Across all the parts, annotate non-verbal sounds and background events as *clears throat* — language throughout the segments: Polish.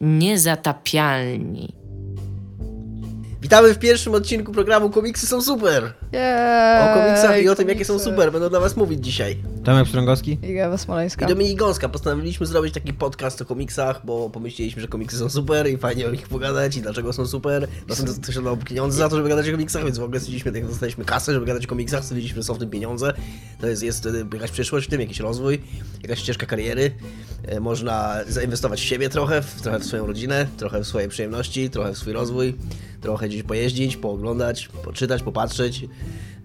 Niezatapialni. Witamy w pierwszym odcinku programu Komiksy są super! Jej, O komiksach i o tym, jakie są super, będą dla was mówić dzisiaj. Tomek Strągowski? Iga I Smoleńska. Dominik Gąska, postanowiliśmy zrobić taki podcast o komiksach, bo pomyśleliśmy, że komiksy są super i fajnie o nich pogadać i dlaczego są super. Następnie ktoś dał pieniądze za to, żeby gadać o komiksach, więc w ogóle stwierdziliśmy, jak dostaliśmy kasę, żeby gadać o komiksach, stwierdziliśmy, że są w tym pieniądze. To jest, jest e, jakaś przyszłość w tym, jakiś rozwój, jakaś ścieżka kariery. E, Można zainwestować w siebie trochę, w, trochę w swoją rodzinę, trochę w swoje przyjemności, trochę w swój rozwój, trochę gdzieś pojeździć, pooglądać, poczytać, popatrzeć.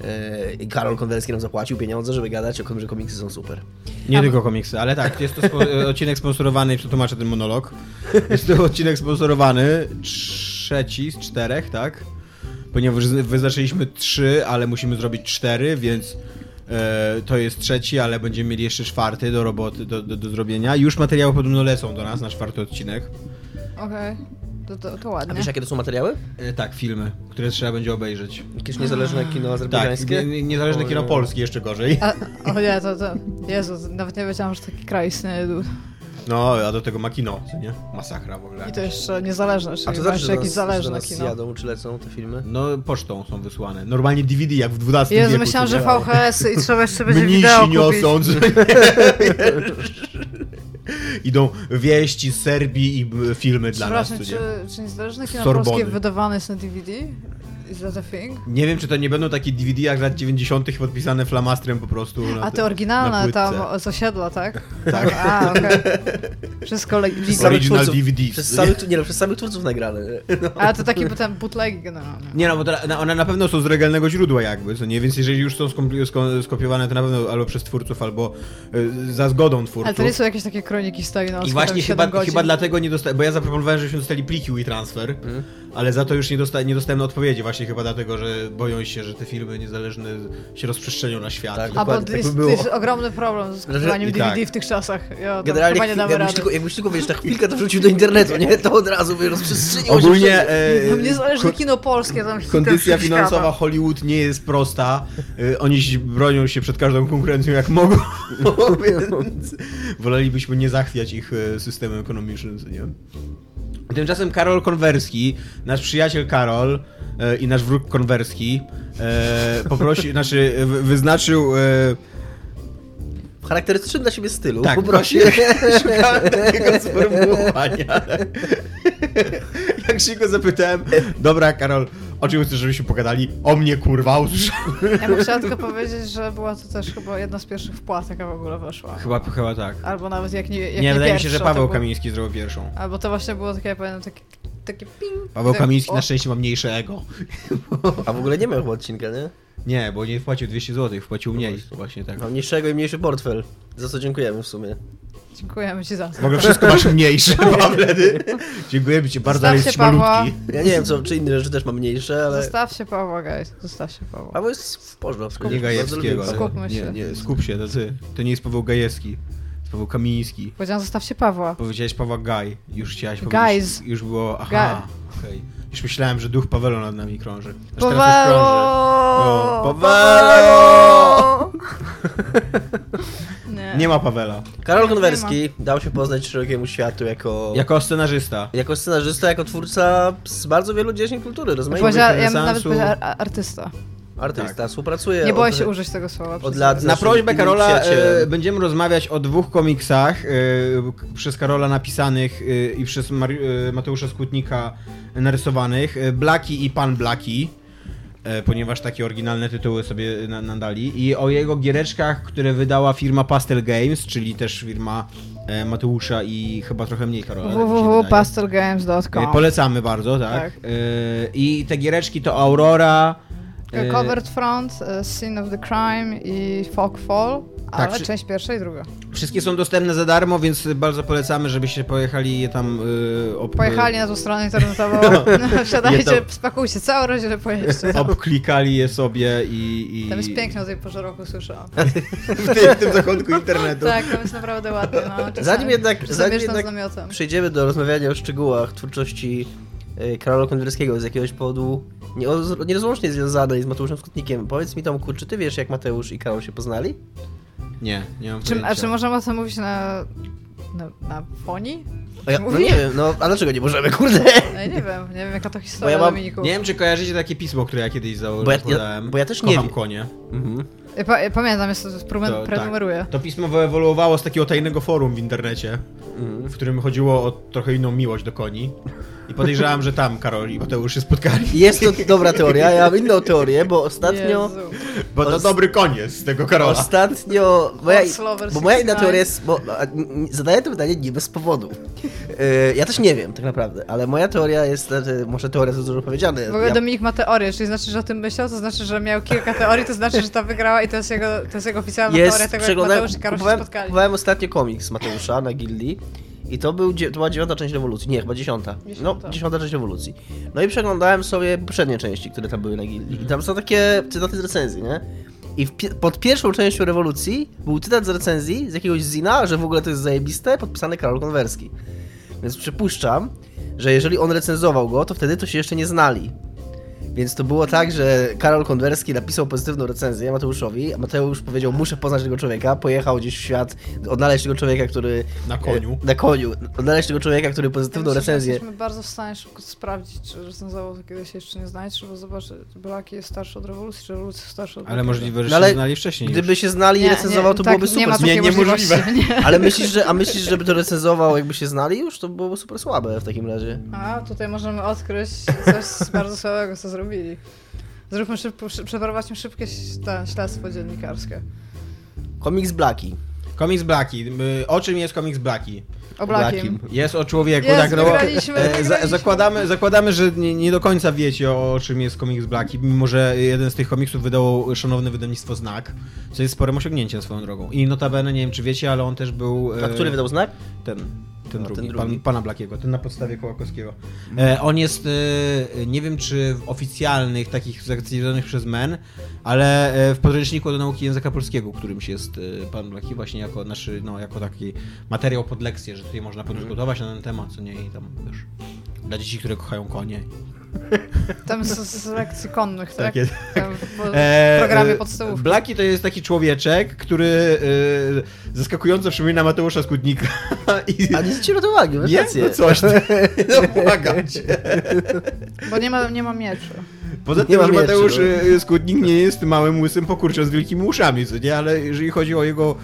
E, I Karol Konwerski nam zapłacił pieniądze, żeby gadać o tym, że komiksy są super. Nie tylko komiksy, ale tak, jest to spo, e, odcinek sponsorowany, przetłumaczę ten monolog. Jest to odcinek sponsorowany, trzeci z czterech, tak? Ponieważ wyznaczyliśmy trzy, ale musimy zrobić cztery, więc e, to jest trzeci, ale będziemy mieli jeszcze czwarty do roboty, do, do, do zrobienia. Już materiały podobno lecą do nas na czwarty odcinek. Okej, to, to, to A ładnie. wiesz, jakie to są materiały? E, tak, filmy, które trzeba będzie obejrzeć. Jakieś niezależne kino Tak, azerbejdżańskie? nie, niezależne O, kino polskie jeszcze gorzej. A, o nie, to, to... Jezu, nawet nie wiedziałam, że taki kraj istnieje. No, a do tego ma kino, nie? Masakra w ogóle. I to jeszcze niezależne, czyli A to znaczy, że jakieś nas, że zależne nas kino. jadą, czy lecą te filmy? No, pocztą są wysłane. Normalnie DVD, jak w XII Jezu, wieku. myślałam, że? VHS i trzeba jeszcze będzie Mnisi wideo kupić. niosą. nie? *laughs* Idą wieści z Serbii i filmy dla nas. Czy, czy niezależne kino Sorbony. polskie wydawane jest na DVD? Is that a thing? nie wiem, czy to nie będą takie DVD jak z lat 90. podpisane flamastrem po prostu. Na A te- na oryginalne tam z osiedla, tak? *laughs* Tak. A, okej. Wszystko le- Original DVD. Przez samych, nie no, przez samych twórców nagrane. *laughs* No. Ale to taki potem bootleg generalnie. Nie no, bo to, na- one na pewno są z legalnego źródła jakby, co nie? Więc jeżeli już są skopiowane, to na pewno albo przez twórców, albo y, za zgodą twórców. Ale to nie są jakieś takie kroniki Stalina. I właśnie chyba, chyba dlatego nie dostałem, bo ja zaproponowałem, żebyśmy dostali pliki WeTransfer, Mhm. Ale za to już nie, dosta nie dostałem odpowiedzi, właśnie chyba dlatego, że boją się, że te filmy niezależne się rozprzestrzenią na świat. Tak. A bo Dokładnie, tak jest, by jest ogromny problem z kupowaniem I DVD tak. w tych czasach. Ja Generalnie, chyba nie damy jakbyś tylko, jakbyś tylko wiesz, ta chwilkę to wrzucił do internetu, nie? To od razu by rozprzestrzeniło się Ogólnie e, Tam niezależne kino polskie, tam kondycja wszechświata. finansowa Hollywood nie jest prosta. E, Oni bronią się przed każdą konkurencją jak mogą, *laughs* więc wolelibyśmy nie zachwiać ich e, systemem ekonomicznym, co nie? Tymczasem Karol Konwerski, nasz przyjaciel Karol e, i nasz wróg Konwerski e, poprosił, *laughs* znaczy wy- wyznaczył e, W charakterystycznym dla siebie stylu. Tak, poprosił. właśnie *laughs* szukałem takiego sformułowania. *laughs* Jak się go zapytałem, dobra Karol, o czym chcesz, żebyśmy pogadali? O mnie kurwa, usłyszałem. *laughs* Ja bym chciała tylko powiedzieć, że była to też chyba jedna z pierwszych wpłat, jaka w ogóle weszła. Chyba, chyba tak. Albo nawet jak nie jak Nie, wydaje mi się, pierwsza, że Paweł to było- Kamiński zrobił pierwszą. Albo to właśnie było takie, ja pamiętam, takie, takie ping. Paweł Tak, Kamiński o, na szczęście ma mniejsze ego. A w ogóle nie miał chyba odcinka, nie? Nie, bo nie wpłacił 200 zł, wpłacił mniej. Właśnie tak. Mam mniejszego i mniejszy portfel. Za co dziękujemy w sumie. Dziękujemy ci za to. Ogóle wszystko masz mniejsze, *laughs* Pawledy. Dziękujemy ci bardzo, ale jesteś Pawła. malutki. Ja nie wiem, co, czy inne rzeczy też mam mniejsze, ale... Zostawcie Pawła, guys. Zostawcie Pawła. Paweł jest w porządku. Nie Gajewskiego. ale- Skupmy Nie, się. nie, skup się, to ty. To nie jest Paweł Gajewski. Paweł Kamiński. Powiedziałam, zostawcie Pawła. Powiedziałeś Paweł Gaj. Już chciałaś Guys. powiedzieć. Już było. Aha. Okej. Już myślałem, że duch Pawelo nad nami krąży. Aż teraz już krąży. Pawelo! O, Pawelo! Nie. Nie ma Pawela. Karol Konwerski dał się poznać szerokiemu światu jako... Jako scenarzysta. Jako scenarzysta, jako twórca z bardzo wielu dziedzin kultury, rozmaitych. Ja bym nawet renesansu. powiedziała ar- artysta. Artysta, współpracuje Nie boję od- się użyć tego słowa. od lat Na prośbę Karola e, będziemy rozmawiać o dwóch komiksach e, przez Karola napisanych e, i przez e, Mateusza Skutnika narysowanych. Blaki i Pan Blaki. Ponieważ takie oryginalne tytuły sobie na, nadali. I o jego giereczkach, które wydała firma Pastel Games, czyli też firma Mateusza i chyba trochę mniej Karola. tak www.pastelgames.com Polecamy bardzo, tak. Tak. I te giereczki to Aurora. E, Covered Front, e, Scene of the Crime i Fog Fall, ale przy- część pierwsza i druga. Wszystkie są dostępne za darmo, więc bardzo polecamy, żebyście pojechali je tam y, ob, Pojechali na tą stronę internetową, *laughs* wsiadajcie, *laughs* Nie to- spakujcie całą rodzinę, pojeźdźcie. *laughs* obklikali je sobie i... i Tam jest pięknie o tej porze roku, słyszałam. w, tym, w tym zakątku internetu. Tak, tam jest naprawdę ładnie. No. Zanim jednak, zanim jednak przejdziemy do rozmawiania o szczegółach twórczości Karola Konwerskiego z jakiegoś powodu nieoz- nierozłącznie związanej z Mateuszem Skutnikiem, powiedz mi Tomku, czy ty wiesz jak Mateusz i Karol się poznali? Nie, nie mam a czy możemy o tym mówić na na, na Fonii? A ja, no nie wiem, no a dlaczego nie możemy, kurde? No, ja nie wiem, nie wiem jaka to Bo historia, ja mam-. Nie wiem, czy kojarzycie takie pismo, które ja kiedyś Bo ja- ja- założyłem. bo ja też nie Kocham wiem. konie. Mhm. Pa, pamiętam, jest to To, prenumeruję. tak. to pismo wyewoluowało z takiego tajnego forum w internecie, Mhm. w którym chodziło o trochę inną miłość do koni. I podejrzewam, że tam Karol i Mateusz się spotkali. Jest to dobra teoria, ja mam inną teorię, bo ostatnio... Jezu. Bo to dobry koniec z tego Karola. Ostatnio. Moja, bo moja inna 69. teoria jest. Bo, zadaję to pytanie nie bez powodu. Yy, ja też nie wiem, tak naprawdę, ale moja teoria jest. e, może teoria to dużo powiedziane. W ogóle ja, Dominik ma teorię, czyli znaczy, że o tym myślał, to znaczy, że miał kilka teorii, to znaczy, że ta wygrała i to jest jego, to jest jego oficjalna teoria jest, tego, jak Mateusz i Karol się spotkali. kupowałem ostatnio komiks Mateusza na Gildii. I to, był, to była dziewiąta część rewolucji. Nie, chyba dziesiąta. No, Dziesiąta. część rewolucji. No i przeglądałem sobie poprzednie części, które tam były na Gildii. I tam są takie cytaty z recenzji, nie? I pod pierwszą częścią rewolucji był cytat z recenzji z jakiegoś zina, że w ogóle to jest zajebiste, podpisany Karol Konwerski. Więc przypuszczam, że jeżeli on recenzował go, to wtedy to się jeszcze nie znali. Więc to było tak, że Karol Konwerski napisał pozytywną recenzję Mateuszowi, a Mateusz powiedział, muszę poznać tego człowieka, pojechał gdzieś w świat, odnaleźć tego człowieka, który... Na koniu. e, Na koniu. Odnaleźć tego człowieka, który pozytywną Myślę, że recenzję... Jesteśmy bardzo w stanie szybko sprawdzić, czy recenzował to kiedyś jeszcze nie znać, trzeba zobaczyć, czy Blaki jest starszy od rewolucji, czy rewolucja jest starsza od Ale możliwe, że No ale się znali wcześniej. już. Gdyby się znali i recenzował, nie, to tak, byłoby super. Nie ma Nie, niemożliwe. Nie. *laughs* Ale myślisz, że, a myślisz, żeby to recenzował, jakby się znali już? To byłoby super słabe w takim razie. A, tutaj możemy odkryć coś bardzo słabego, co zrobili. Zróbmy szybko, szy, przeprowadźmy szybkie śledztwo dziennikarskie. Komiks Blaki. Komiks Blaki. Y, O czym jest komiks Blaki? O Blakim. Jest o człowieku, Jest, tak, no, e, zakładamy, zakładamy, że nie, nie do końca wiecie o czym jest komiks Blaki, mimo że jeden z tych komiksów wydało szanowne wydawnictwo Znak, co jest sporym osiągnięciem swoją drogą. I notabene, nie wiem czy wiecie, ale on też był... A e, który wydał znak? Ten, ten, A, drugi, ten drugi. Pan, pana Blakiego, ten na podstawie Kołakowskiego. E, on jest, e, nie wiem czy w oficjalnych, takich zaakceptowanych przez MEN, ale e, w podręczniku do nauki języka polskiego, którymś jest e, pan Blaki właśnie jako naszy, no jako taki materiał pod lekcję, że tutaj można podyskutować na ten temat, co nie i tam, wiesz, dla dzieci, które kochają konie. *laughs* Tam z, z lekcji konnych, tak? Tak. Tam w, w E, programie e, podstawówki. Blaki to jest taki człowieczek, który e, zaskakująco przypomina Mateusza Skutnika. *laughs* I, A nie zwróciłem na to uwagi, masz nie? rację. No coś, ty. *laughs* no błagam cię. Bo nie ma, nie ma mieczy. Poza tym, że Mateusz no. e, Skutnik nie jest małym łysym pokurczem z wielkimi uszami, co nie? Ale jeżeli chodzi o jego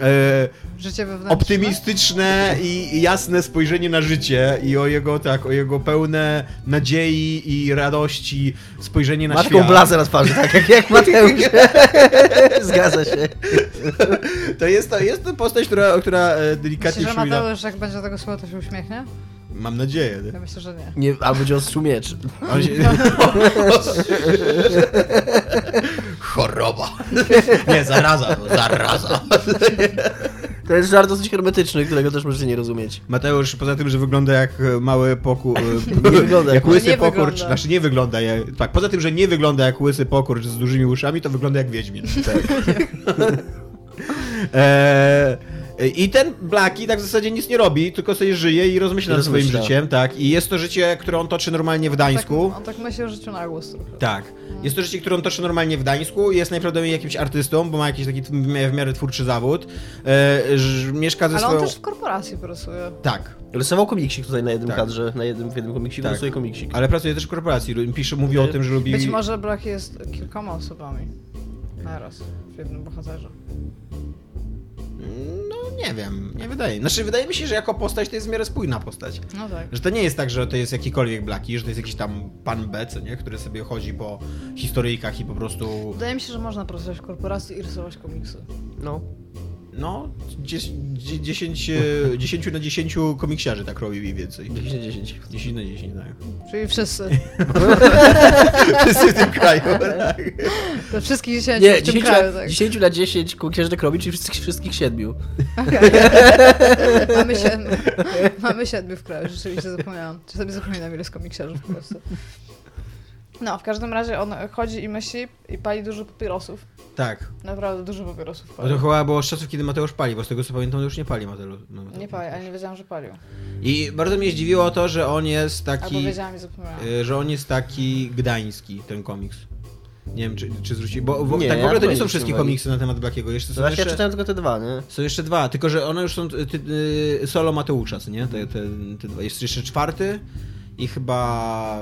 e, Życie wewnętrzne. optymistyczne i jasne spojrzenie na życie i o jego, tak, o jego pełne nadziei i radości spojrzenie na Ma świat. taką blazę na twarzy, tak jak, jak Mateusz. *laughs* Zgadza się. To jest to, jest to postać, która, która e, delikatnie Myślisz, że. Mateusz, jak będzie tego słuchał, to się uśmiechnie? Mam nadzieję. Ja myślę, że nie. Nie, albo będzie ostrzył miecz. On się... *laughs* *laughs* Choroba. *laughs* Nie, zaraza, zaraza. *laughs* To jest żart dosyć hermetyczny, którego też możecie nie rozumieć. Mateusz, poza tym, że wygląda jak e, mały poku... e, *laughs* Nie wygląda jak łysy Nie pokurcz. wygląda. Znaczy nie wygląda jak... Tak, poza tym, że nie wygląda jak łysy pokurcz z dużymi uszami, to wygląda jak Wiedźmin. Tak. e, I ten Blaki tak w zasadzie nic nie robi, tylko sobie żyje i rozmyśla nad swoim życiem, tak. I jest to życie, które on toczy normalnie w Gdańsku. Tak, on tak myśli o życiu na głos trochę. Tak. Jest to życie, które on toczy normalnie w Gdańsku. Jest najprawdopodobniej jakimś artystą, bo ma jakiś taki w miarę twórczy zawód. E, mieszka ze Ale swoją... on też w korporacji pracuje. Tak. Rysował komiksik tutaj na jednym Tak. kadrze, na jednym, w jednym komiksiku Tak. rysuje komiksik. Ale pracuje też w korporacji. Pisze, mówi o tym, że lubi... Być może Black jest kilkoma osobami. Naraz. W jednym bohaterze. No nie wiem, nie wydaje. Znaczy wydaje mi się, że jako postać to jest w miarę spójna postać. No tak. Że to nie jest tak, że to jest jakikolwiek Blaki, że to jest jakiś tam pan B, co nie? Który sobie chodzi po historyjkach i po prostu... Wydaje mi się, że można pracować w korporacji i rysować komiksy. No. No, 10, 10 na 10 komiksiarzy tak robi mniej więcej. 10 na 10. 10 na 10, tak. Czyli wszyscy. *laughs* Wszyscy w tym kraju. Tak. To wszystkich dziesięciu Nie, w tym 10 kraju, na, tak. 10 na 10 komiksiarzy tak robi, czyli wszystkich, wszystkich siedmiu. Okej. *laughs* mamy, siedmiu, mamy siedmiu w kraju, rzeczywiście zapomniałam. Czasami zapominam, ile jest komiksiarzy w Polsce. No, w każdym razie on chodzi i myśli i pali dużo papierosów. tak. Naprawdę dużo papierosów pali. to chyba było z czasów, kiedy Mateusz pali, bo z tego co pamiętam, już nie pali Mateusz. No, Nie pali, ale nie wiedziałam, że palił. I bardzo mnie zdziwiło to, że on jest Albo taki... wiedziałam i zapomniałam. y, że on jest taki gdański, ten komiks. Nie wiem, czy, czy zwrócili, bo, bo Nie, tak w ja ogóle to nie są wszystkie komiksy na temat Blackiego, jeszcze są właśnie ja jeszcze, czytałem tylko te dwa, nie? są jeszcze dwa, tylko że one już są ty, ty, y, solo Mateusza, co nie? Te, te, te dwa. Jest jeszcze czwarty i chyba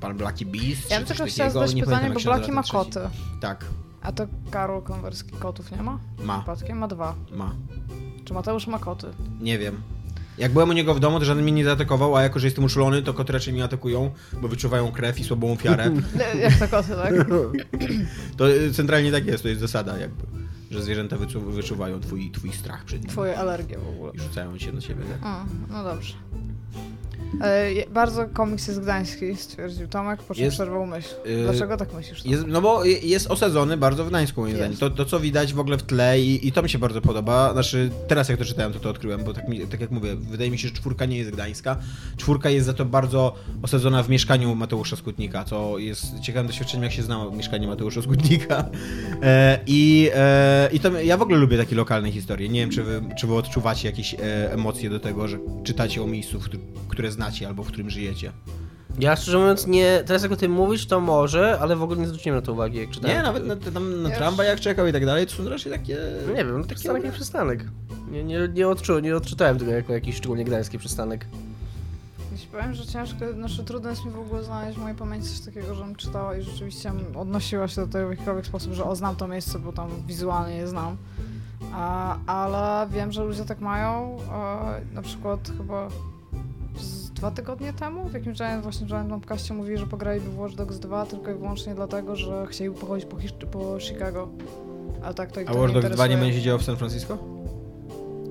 pan Blackie Beast, Ja bym tylko chciała zadać nie pytanie, bo Blaki ma koty. Tak, A to Karol Konwerski kotów nie ma? ma, Przypadkiem ma dwa. ma. Czy Mateusz ma koty? Nie wiem. Jak byłem u niego w domu, to żaden mnie nie zaatakował, a jako, że jestem uczulony, to koty raczej mnie atakują, bo wyczuwają krew i słabą ofiarę. *laughs* Jak to koty, tak? *laughs* To y, centralnie tak jest, to jest zasada jakby, że zwierzęta wyczu wyczuwają twój, twój strach przed nimi Twoje alergie w ogóle. i rzucają się do ciebie. Tak? A, no dobrze. E, bardzo komiks jest gdański, stwierdził Tomek, po czym Jest- przerwał myśl. y, Dlaczego tak myślisz? Jest, no bo je- jest osadzony bardzo w Gdańsku moim zdaniem. To, to co widać w ogóle w tle i, i to mi się bardzo podoba. Znaczy teraz jak to czytałem to to odkryłem, bo tak, mi, tak jak mówię, wydaje mi się, że czwórka nie jest gdańska. Czwórka jest za to bardzo osadzona w mieszkaniu Mateusza Skutnika, co jest ciekawym doświadczeniem jak się zna mieszkanie Mateusza Skutnika. *laughs* E, I e, i to, ja w ogóle lubię takie lokalne historie. Nie wiem czy wy, czy wy odczuwacie jakieś e, emocje do tego, że czytacie o miejscu, które znacie albo w którym żyjecie. Ja szczerze mówiąc nie, teraz jak o tym mówisz, to może, ale w ogóle nie zwróciłem na to uwagi, jak czytałem. Nie, nawet na, tam na Ja tramwaj jak czekał i tak dalej, to są raczej takie... No nie wiem, no przystanek jak przystanek. Nie, nie, nie, odczu, nie odczytałem tego jako jakiś szczególnie gdański przystanek. Jeśli powiem, że ciężko, znaczy trudno jest mi w ogóle znaleźć w mojej pamięci coś takiego, żebym czytała i rzeczywiście odnosiła się do tego w jakikolwiek sposób, że o znam to miejsce, bo tam wizualnie je znam. A, ale wiem, że ludzie tak mają. E, na przykład chyba dwa tygodnie temu w jakimś Giant, właśnie Giant Bombcaście mówili, że pograliby w Watch Dogs 2 tylko i wyłącznie dlatego, że chcieli pochodzić po, Hisz- po Chicago. A tak to ich A Watch nie Dogs 2 nie będzie działał w San Francisco?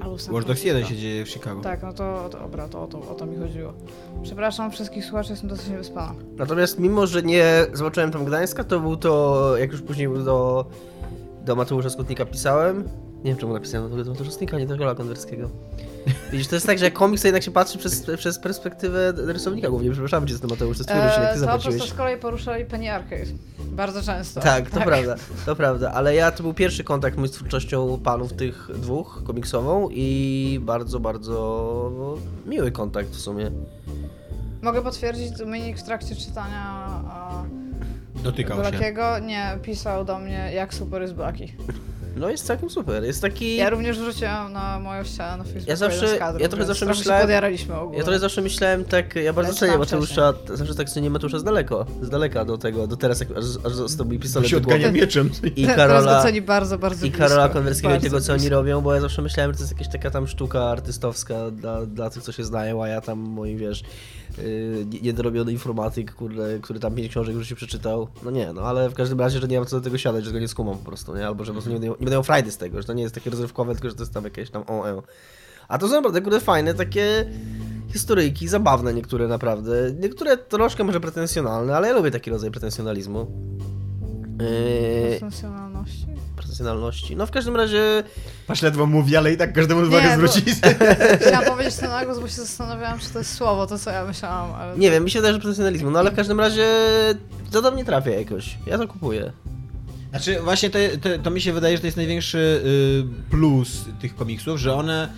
Albo w San Watch Dogs Francisco. 1 się dzieje w Chicago. Tak, no to, to dobra, to, o to o to mi chodziło. Przepraszam wszystkich słuchaczy, jestem dosyć niewyspana. Natomiast mimo, że nie zobaczyłem tam Gdańska, to był to, jak już później do, do Mateusza Skutnika pisałem, nie wiem czemu napisałem do Mateusza Skutnika, nie do Rola Konwerskiego. Widzisz, to jest tak, że komiks to jednak się patrzy przez, przez perspektywę rysownika głównie. Przepraszam cię za ten Mateusz, to jest twój rysunek, ty to po prostu z kolei poruszali Penny Arcade. Bardzo często. Tak, to prawda, to prawda, ale ja to był pierwszy kontakt mój z twórczością panów tych dwóch, komiksową i bardzo, bardzo miły kontakt w sumie. Mogę potwierdzić, Dominik w trakcie czytania a, Dotykał się. Blackiego nie pisał do mnie, jak super jest Blacki. No jest całkiem super, jest taki... Ja również wrzuciłam na moją ścianę na Facebooku Ja zawsze- kadrów, ja trochę zawsze myślałem-. Ja trochę zawsze myślałem tak, ja bardzo cenię Mateusza, zawsze tak cenię Mateusza z daleko, z daleka do tego, do teraz, jak aż, aż został mi To pistolet się do głowy. odgania mieczem. I *laughs* Karola, go ceni bardzo, bardzo i blisko. Karola Konwerskiego i tego, co oni robią, bo ja zawsze myślałem, że to jest jakaś taka tam sztuka artystowska dla, dla tych, co się znają, a ja tam moim, wiesz, yy, nie- niedorobiony informatyk, kurde, który tam pięć książek już się przeczytał. No nie, no ale w każdym razie, że nie mam co do tego siadać, że tego nie skumam po prostu, nie? Albo że po prostu nie nie miał frajdy z tego, że to nie jest takie rozrywkowe, tylko że to jest tam jakieś tam o, e. A to są naprawdę, kurde, fajne takie historyjki, zabawne niektóre naprawdę. Niektóre troszkę może pretensjonalne, ale ja lubię taki rodzaj pretensjonalizmu. Yy, Profesjonalności? pretensjonalności. No w każdym razie Patrz, ledwo mówi, ale i tak każdemu uwagę Nie, bo- zwróci. *laughs* *laughs* Chciałam powiedzieć to na głos, bo się zastanawiałam, czy to jest słowo, to co ja myślałam, ale... Nie wiem, mi się wydaje, że profesjonalizmu, no ale w każdym razie to do mnie trafia jakoś. Ja to kupuję. Znaczy, właśnie to, to, to mi się wydaje, że to jest największy y, plus tych komiksów, że one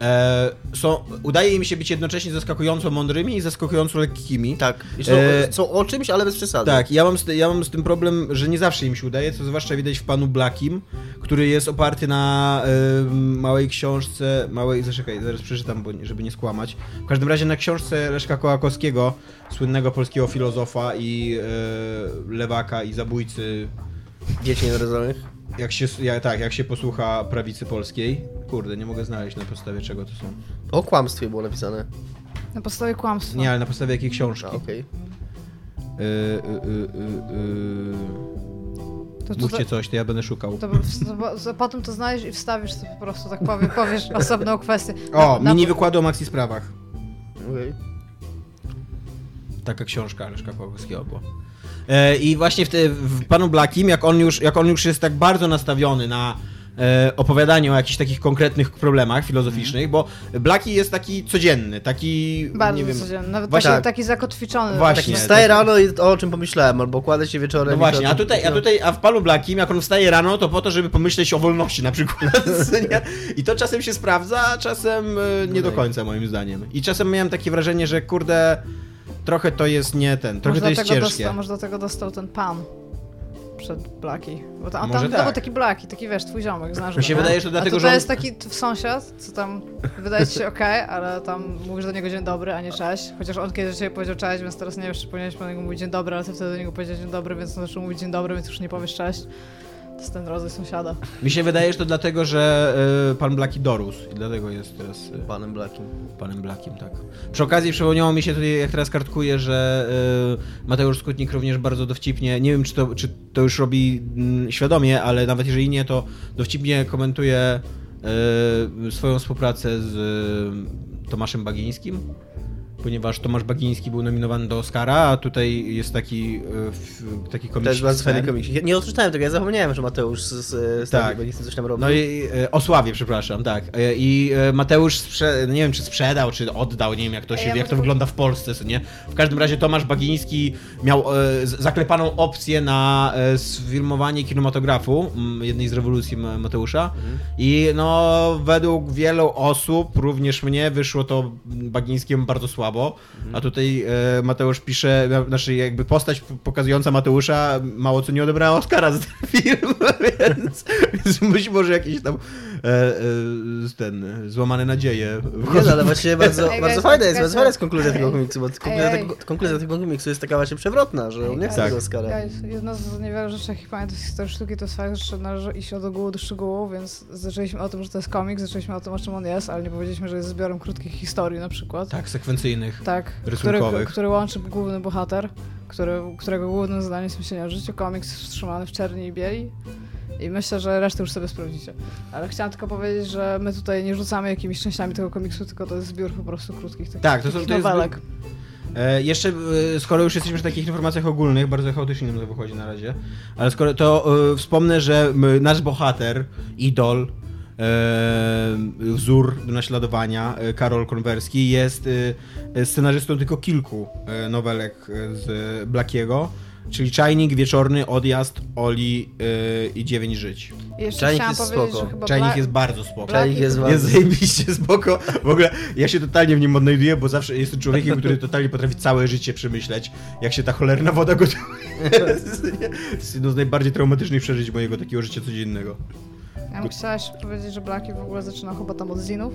e, są. Udaje im się być jednocześnie zaskakująco mądrymi i zaskakująco lekkimi. Tak. I są, E, są o czymś, ale bez przesady. Tak, ja mam, z, ja mam z tym problem, że nie zawsze im się udaje, co zwłaszcza widać w panu Blackim, który jest oparty na y, małej książce, małej, zaczekaj, zaraz przeczytam, bo, żeby nie skłamać. W każdym razie na książce Leszka Kołakowskiego, słynnego polskiego filozofa i y, lewaka i zabójcy, Dzieci nienarodzonych. jak się, ja, tak, jak się posłucha prawicy polskiej. Kurde, nie mogę znaleźć na podstawie czego to są. O kłamstwie było napisane. Na podstawie kłamstwa. Nie, ale na podstawie jakiej książki. A, okej. Y, y, y, y, y. To, to, Mówcie coś, to ja będę szukał. To, to, to, potem to znajdziesz i wstawisz to po prostu, tak powiem, powiesz *laughs* osobną kwestię. O, Na- mini na- wykłady o maxi sprawach. Okej. Taka książka Leszka Kołakowskiego była. E, I właśnie w, te, w Panu Blackim, jak on, już, jak on już jest tak bardzo nastawiony na e, opowiadanie o jakichś takich konkretnych problemach filozoficznych, bo Blacki jest taki codzienny, taki, Bardzo nie wiem, codzienny, nawet Właśnie- taki, taki zakotwiczony. Właśnie. Taki wstaję to- rano i o czym pomyślałem, albo kładę się wieczorem. no i właśnie, to- a tutaj, a tutaj, a w Panu Blackim, jak on wstaje rano, to po to, żeby pomyśleć o wolności na przykład? *laughs* I to czasem się sprawdza, a czasem e, nie do tak. końca moim zdaniem. I czasem miałem takie wrażenie, że kurde, trochę to jest nie ten, trochę może to jest ciężkie. Dostał, może do tego dostał ten pan. przed Blaki. Bo tam, Może tam tak. był taki Blaki, taki wiesz, twój ziomek, znasz Mi się wydaje, że dlatego, A że jest taki sąsiad, co tam wydaje ci się okej, ale tam mówisz do niego dzień dobry, a nie cześć. Chociaż on kiedyś do ciebie powiedział cześć, więc teraz nie wiesz, czy powinieneś do niego mówić dzień dobry, ale ty wtedy do niego powiedziałeś dzień dobry, więc on zaczął mówić dzień dobry, więc już nie powiesz cześć. To jest ten rodzaj sąsiada. Mi się wydaje, że to dlatego, że y, pan Blaki dorósł i dlatego jest teraz y, Panem Blackiem. panem Blakiem, tak. Przy okazji przypomniało mi się tutaj, jak teraz kartkuję, że y, Mateusz Skutnik również bardzo dowcipnie, nie wiem czy to, czy to już robi mm, świadomie, ale nawet jeżeli nie, to dowcipnie komentuje y, swoją współpracę z y, Tomaszem Bagińskim, ponieważ Tomasz Bagiński był nominowany do Oscara, a tutaj jest taki, w- taki To komiks jest bardzo fajny komiks. Ja Nie odczytałem tego, ja zapomniałem, że Mateusz z, z, Tak. tak. coś tam robił. No i e, o Sławie, przepraszam, tak. E, I e, Mateusz, sprze- nie wiem czy sprzedał, czy oddał, nie wiem jak to, się, Ja jak to wygląda w Polsce, nie? W każdym razie Tomasz Bagiński miał e, zaklepaną opcję na e, sfilmowanie kinematografu m, jednej z rewolucji Ma- Mateusza i no według wielu osób, również mnie, wyszło to Bagińskiemu bardzo słabo, a tutaj e, Mateusz pisze, na- znaczy jakby postać pokazująca Mateusza mało co nie odebrała Oscara za ten film, *laughs* więc, więc być może jakieś tam ten, złamane nadzieje. Nie, no, ale właśnie bardzo, Ej, bardzo fajna jest, bardzo fajna jest konkluzja ej, tego komiksu, bo konkluzja, ej. tego, konkluzja tego komiksu jest taka właśnie przewrotna, że on nie chce Tak. tego Oscara. Jedna z niewielu rzeczy, jakich pamiętam z historii sztuki, to jest fakt, że należy iść od ogółu do szczegółu, więc zaczęliśmy o tym, że to jest komiks, zaczęliśmy o tym, o czym on jest, ale nie powiedzieliśmy, że jest zbiorem krótkich historii na przykład. Tak, sekwencyjnych. Tak, który, który łączy główny bohater, który, którego głównym zadaniem jest myślenie o życiu. Komiks wstrzymany w czerni i bieli. I myślę, że resztę już sobie sprawdzicie. Ale chciałam tylko powiedzieć, że my tutaj nie rzucamy jakimiś częściami tego komiksu, tylko to jest zbiór po prostu krótkich takich, Tak, to są to jest, nowelek. e, Jeszcze, e, skoro już jesteśmy przy takich informacjach ogólnych, bardzo chaotycznie nam to wychodzi na razie, ale skoro to e, wspomnę, że m, nasz bohater, idol, e, wzór do naśladowania, e, Karol Konwerski, jest e, scenarzystą tylko kilku nowelek z Blackiego, czyli Czajnik, Wieczorny, Odjazd, Oli e, i Dziewięć Żyć. Jeszcze Czajnik jest spoko. Czajnik Bla- jest bardzo spoko. Czajnik jest Black- Jest bardzo... zajebiście *laughs* spoko. W ogóle ja się totalnie w nim odnajduję, bo zawsze jestem człowiekiem, który totalnie potrafi całe życie przemyśleć, jak się ta cholerna woda gotuje. *laughs* To jest jedno z najbardziej traumatycznych przeżyć mojego takiego życia codziennego. Ja bym chciała jeszcze powiedzieć, że Blackie w ogóle zaczynał chyba tam od zinów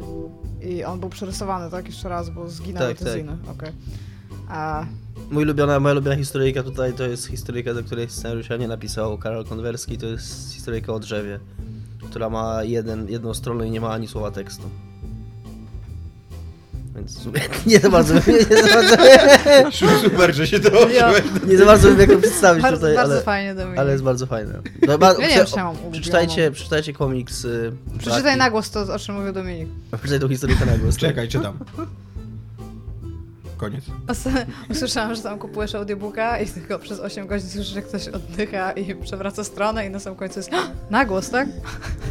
i on był przerysowany, tak? Jeszcze raz, bo zginęły Tak, te tak. ziny. Okej. A Mój ulubiona, moja ulubiona historyjka tutaj to jest historyjka, do której scenariusza nie napisał Karol Konwerski, to jest historyjka o drzewie, która ma jeden, jedną stronę i nie ma ani słowa tekstu. Więc w sumie *laughs* nie za bardzo, *laughs* nie za bardzo, *laughs* Super, że się to Ja- nie za bardzo wiem jak to przedstawić bardzo, tutaj, bardzo ale, fajnie Dominik. ale jest bardzo fajne. No, ba, Ja nie wiem, czy ja mam ulubioną. przeczytajcie, przeczytajcie komiks. y, Przeczytaj Blackie. na głos to, o czym mówił Dominik. Przeczytaj tą historyjkę na głos. tak? Czekaj, czytam. Koniec. *laughs* Usłyszałam, że tam kupujesz audiobooka i tylko przez 8 godzin słyszysz, jak ktoś oddycha i przewraca stronę i na samym końcu jest *gasps* na głos, tak?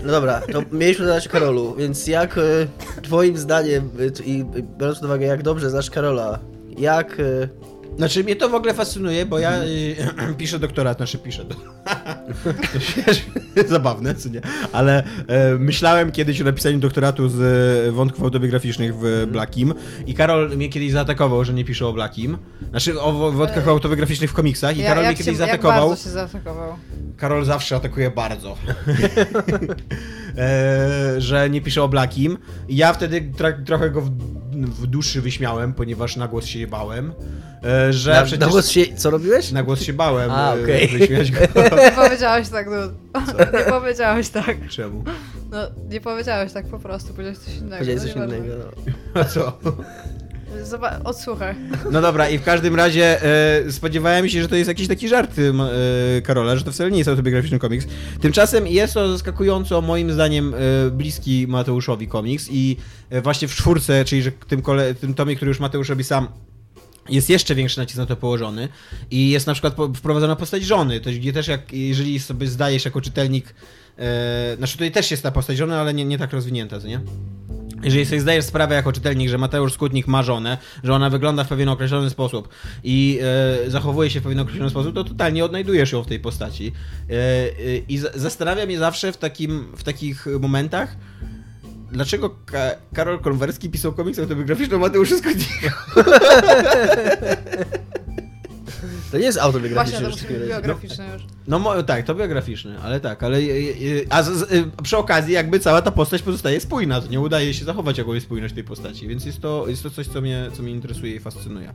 No dobra, to mieliśmy zadać Karolu, więc jak y, twoim zdaniem t- i biorąc pod uwagę jak dobrze znasz Karola, jak y, Znaczy mnie to w ogóle fascynuje, bo ja y, *clears throat* piszę doktorat, znaczy piszę. Do... *laughs* to *laughs* wiesz, *laughs* zabawne, co nie? Ale e, myślałem kiedyś o napisaniu doktoratu z e, wątków autobiograficznych w Blackim i Karol mnie kiedyś zaatakował, że nie piszę o Blackim. Znaczy o wo- wątkach Ej. autobiograficznych w komiksach i Karol mnie kiedyś się, jak zaatakował. bardzo się zaatakował. Karol zawsze atakuje bardzo. e, że nie pisze o Blackim. I ja wtedy tra- trochę go w, w duszy wyśmiałem, ponieważ na głos się bałem. E, że na, przecież... na głos się, co robiłeś? Na głos się bałem A, e, okej. wyśmiać go. *laughs* Nie powiedziałeś tak, no. *laughs* Nie powiedziałeś tak. Czemu? No, nie powiedziałeś tak po prostu, powiedziałeś coś innego. Powiedziałeś no coś innego. No. A co? Zoba- odsłuchaj. No dobra, i w każdym razie e, spodziewałem się, że to jest jakiś taki żart e, Karola, że to wcale nie jest autobiograficzny komiks. Tymczasem jest to zaskakująco, moim zdaniem, e, bliski Mateuszowi komiks i e, właśnie w czwórce, czyli że tym, kole, tym tomie, który już Mateusz robi sam, jest jeszcze większy nacisk na to położony i jest na przykład po, wprowadzona postać żony, to gdzie też jak, jeżeli sobie zdajesz jako czytelnik, e, znaczy tutaj też jest ta postać żony, ale nie, nie tak rozwinięta, co nie? Jeżeli sobie zdajesz sprawę jako czytelnik, że Mateusz Skutnik ma żonę, że ona wygląda w pewien określony sposób i e, zachowuje się w pewien określony sposób, to totalnie odnajdujesz ją w tej postaci. E, e, I z- zastanawia mnie zawsze w, takim, w takich momentach, dlaczego Ka Karol Konwerski pisał komiks autobiograficzny o Mateuszu Skutniku. *laughs* To nie jest Właśnie, autobiograficzny to już być razie. No. już. No mo- tak, to biograficzny, ale tak, ale... A z, z, y, przy okazji jakby cała ta postać pozostaje spójna, to nie udaje się zachować jakąś spójność tej postaci, więc jest to, jest to coś, co mnie, co mnie interesuje i fascynuje.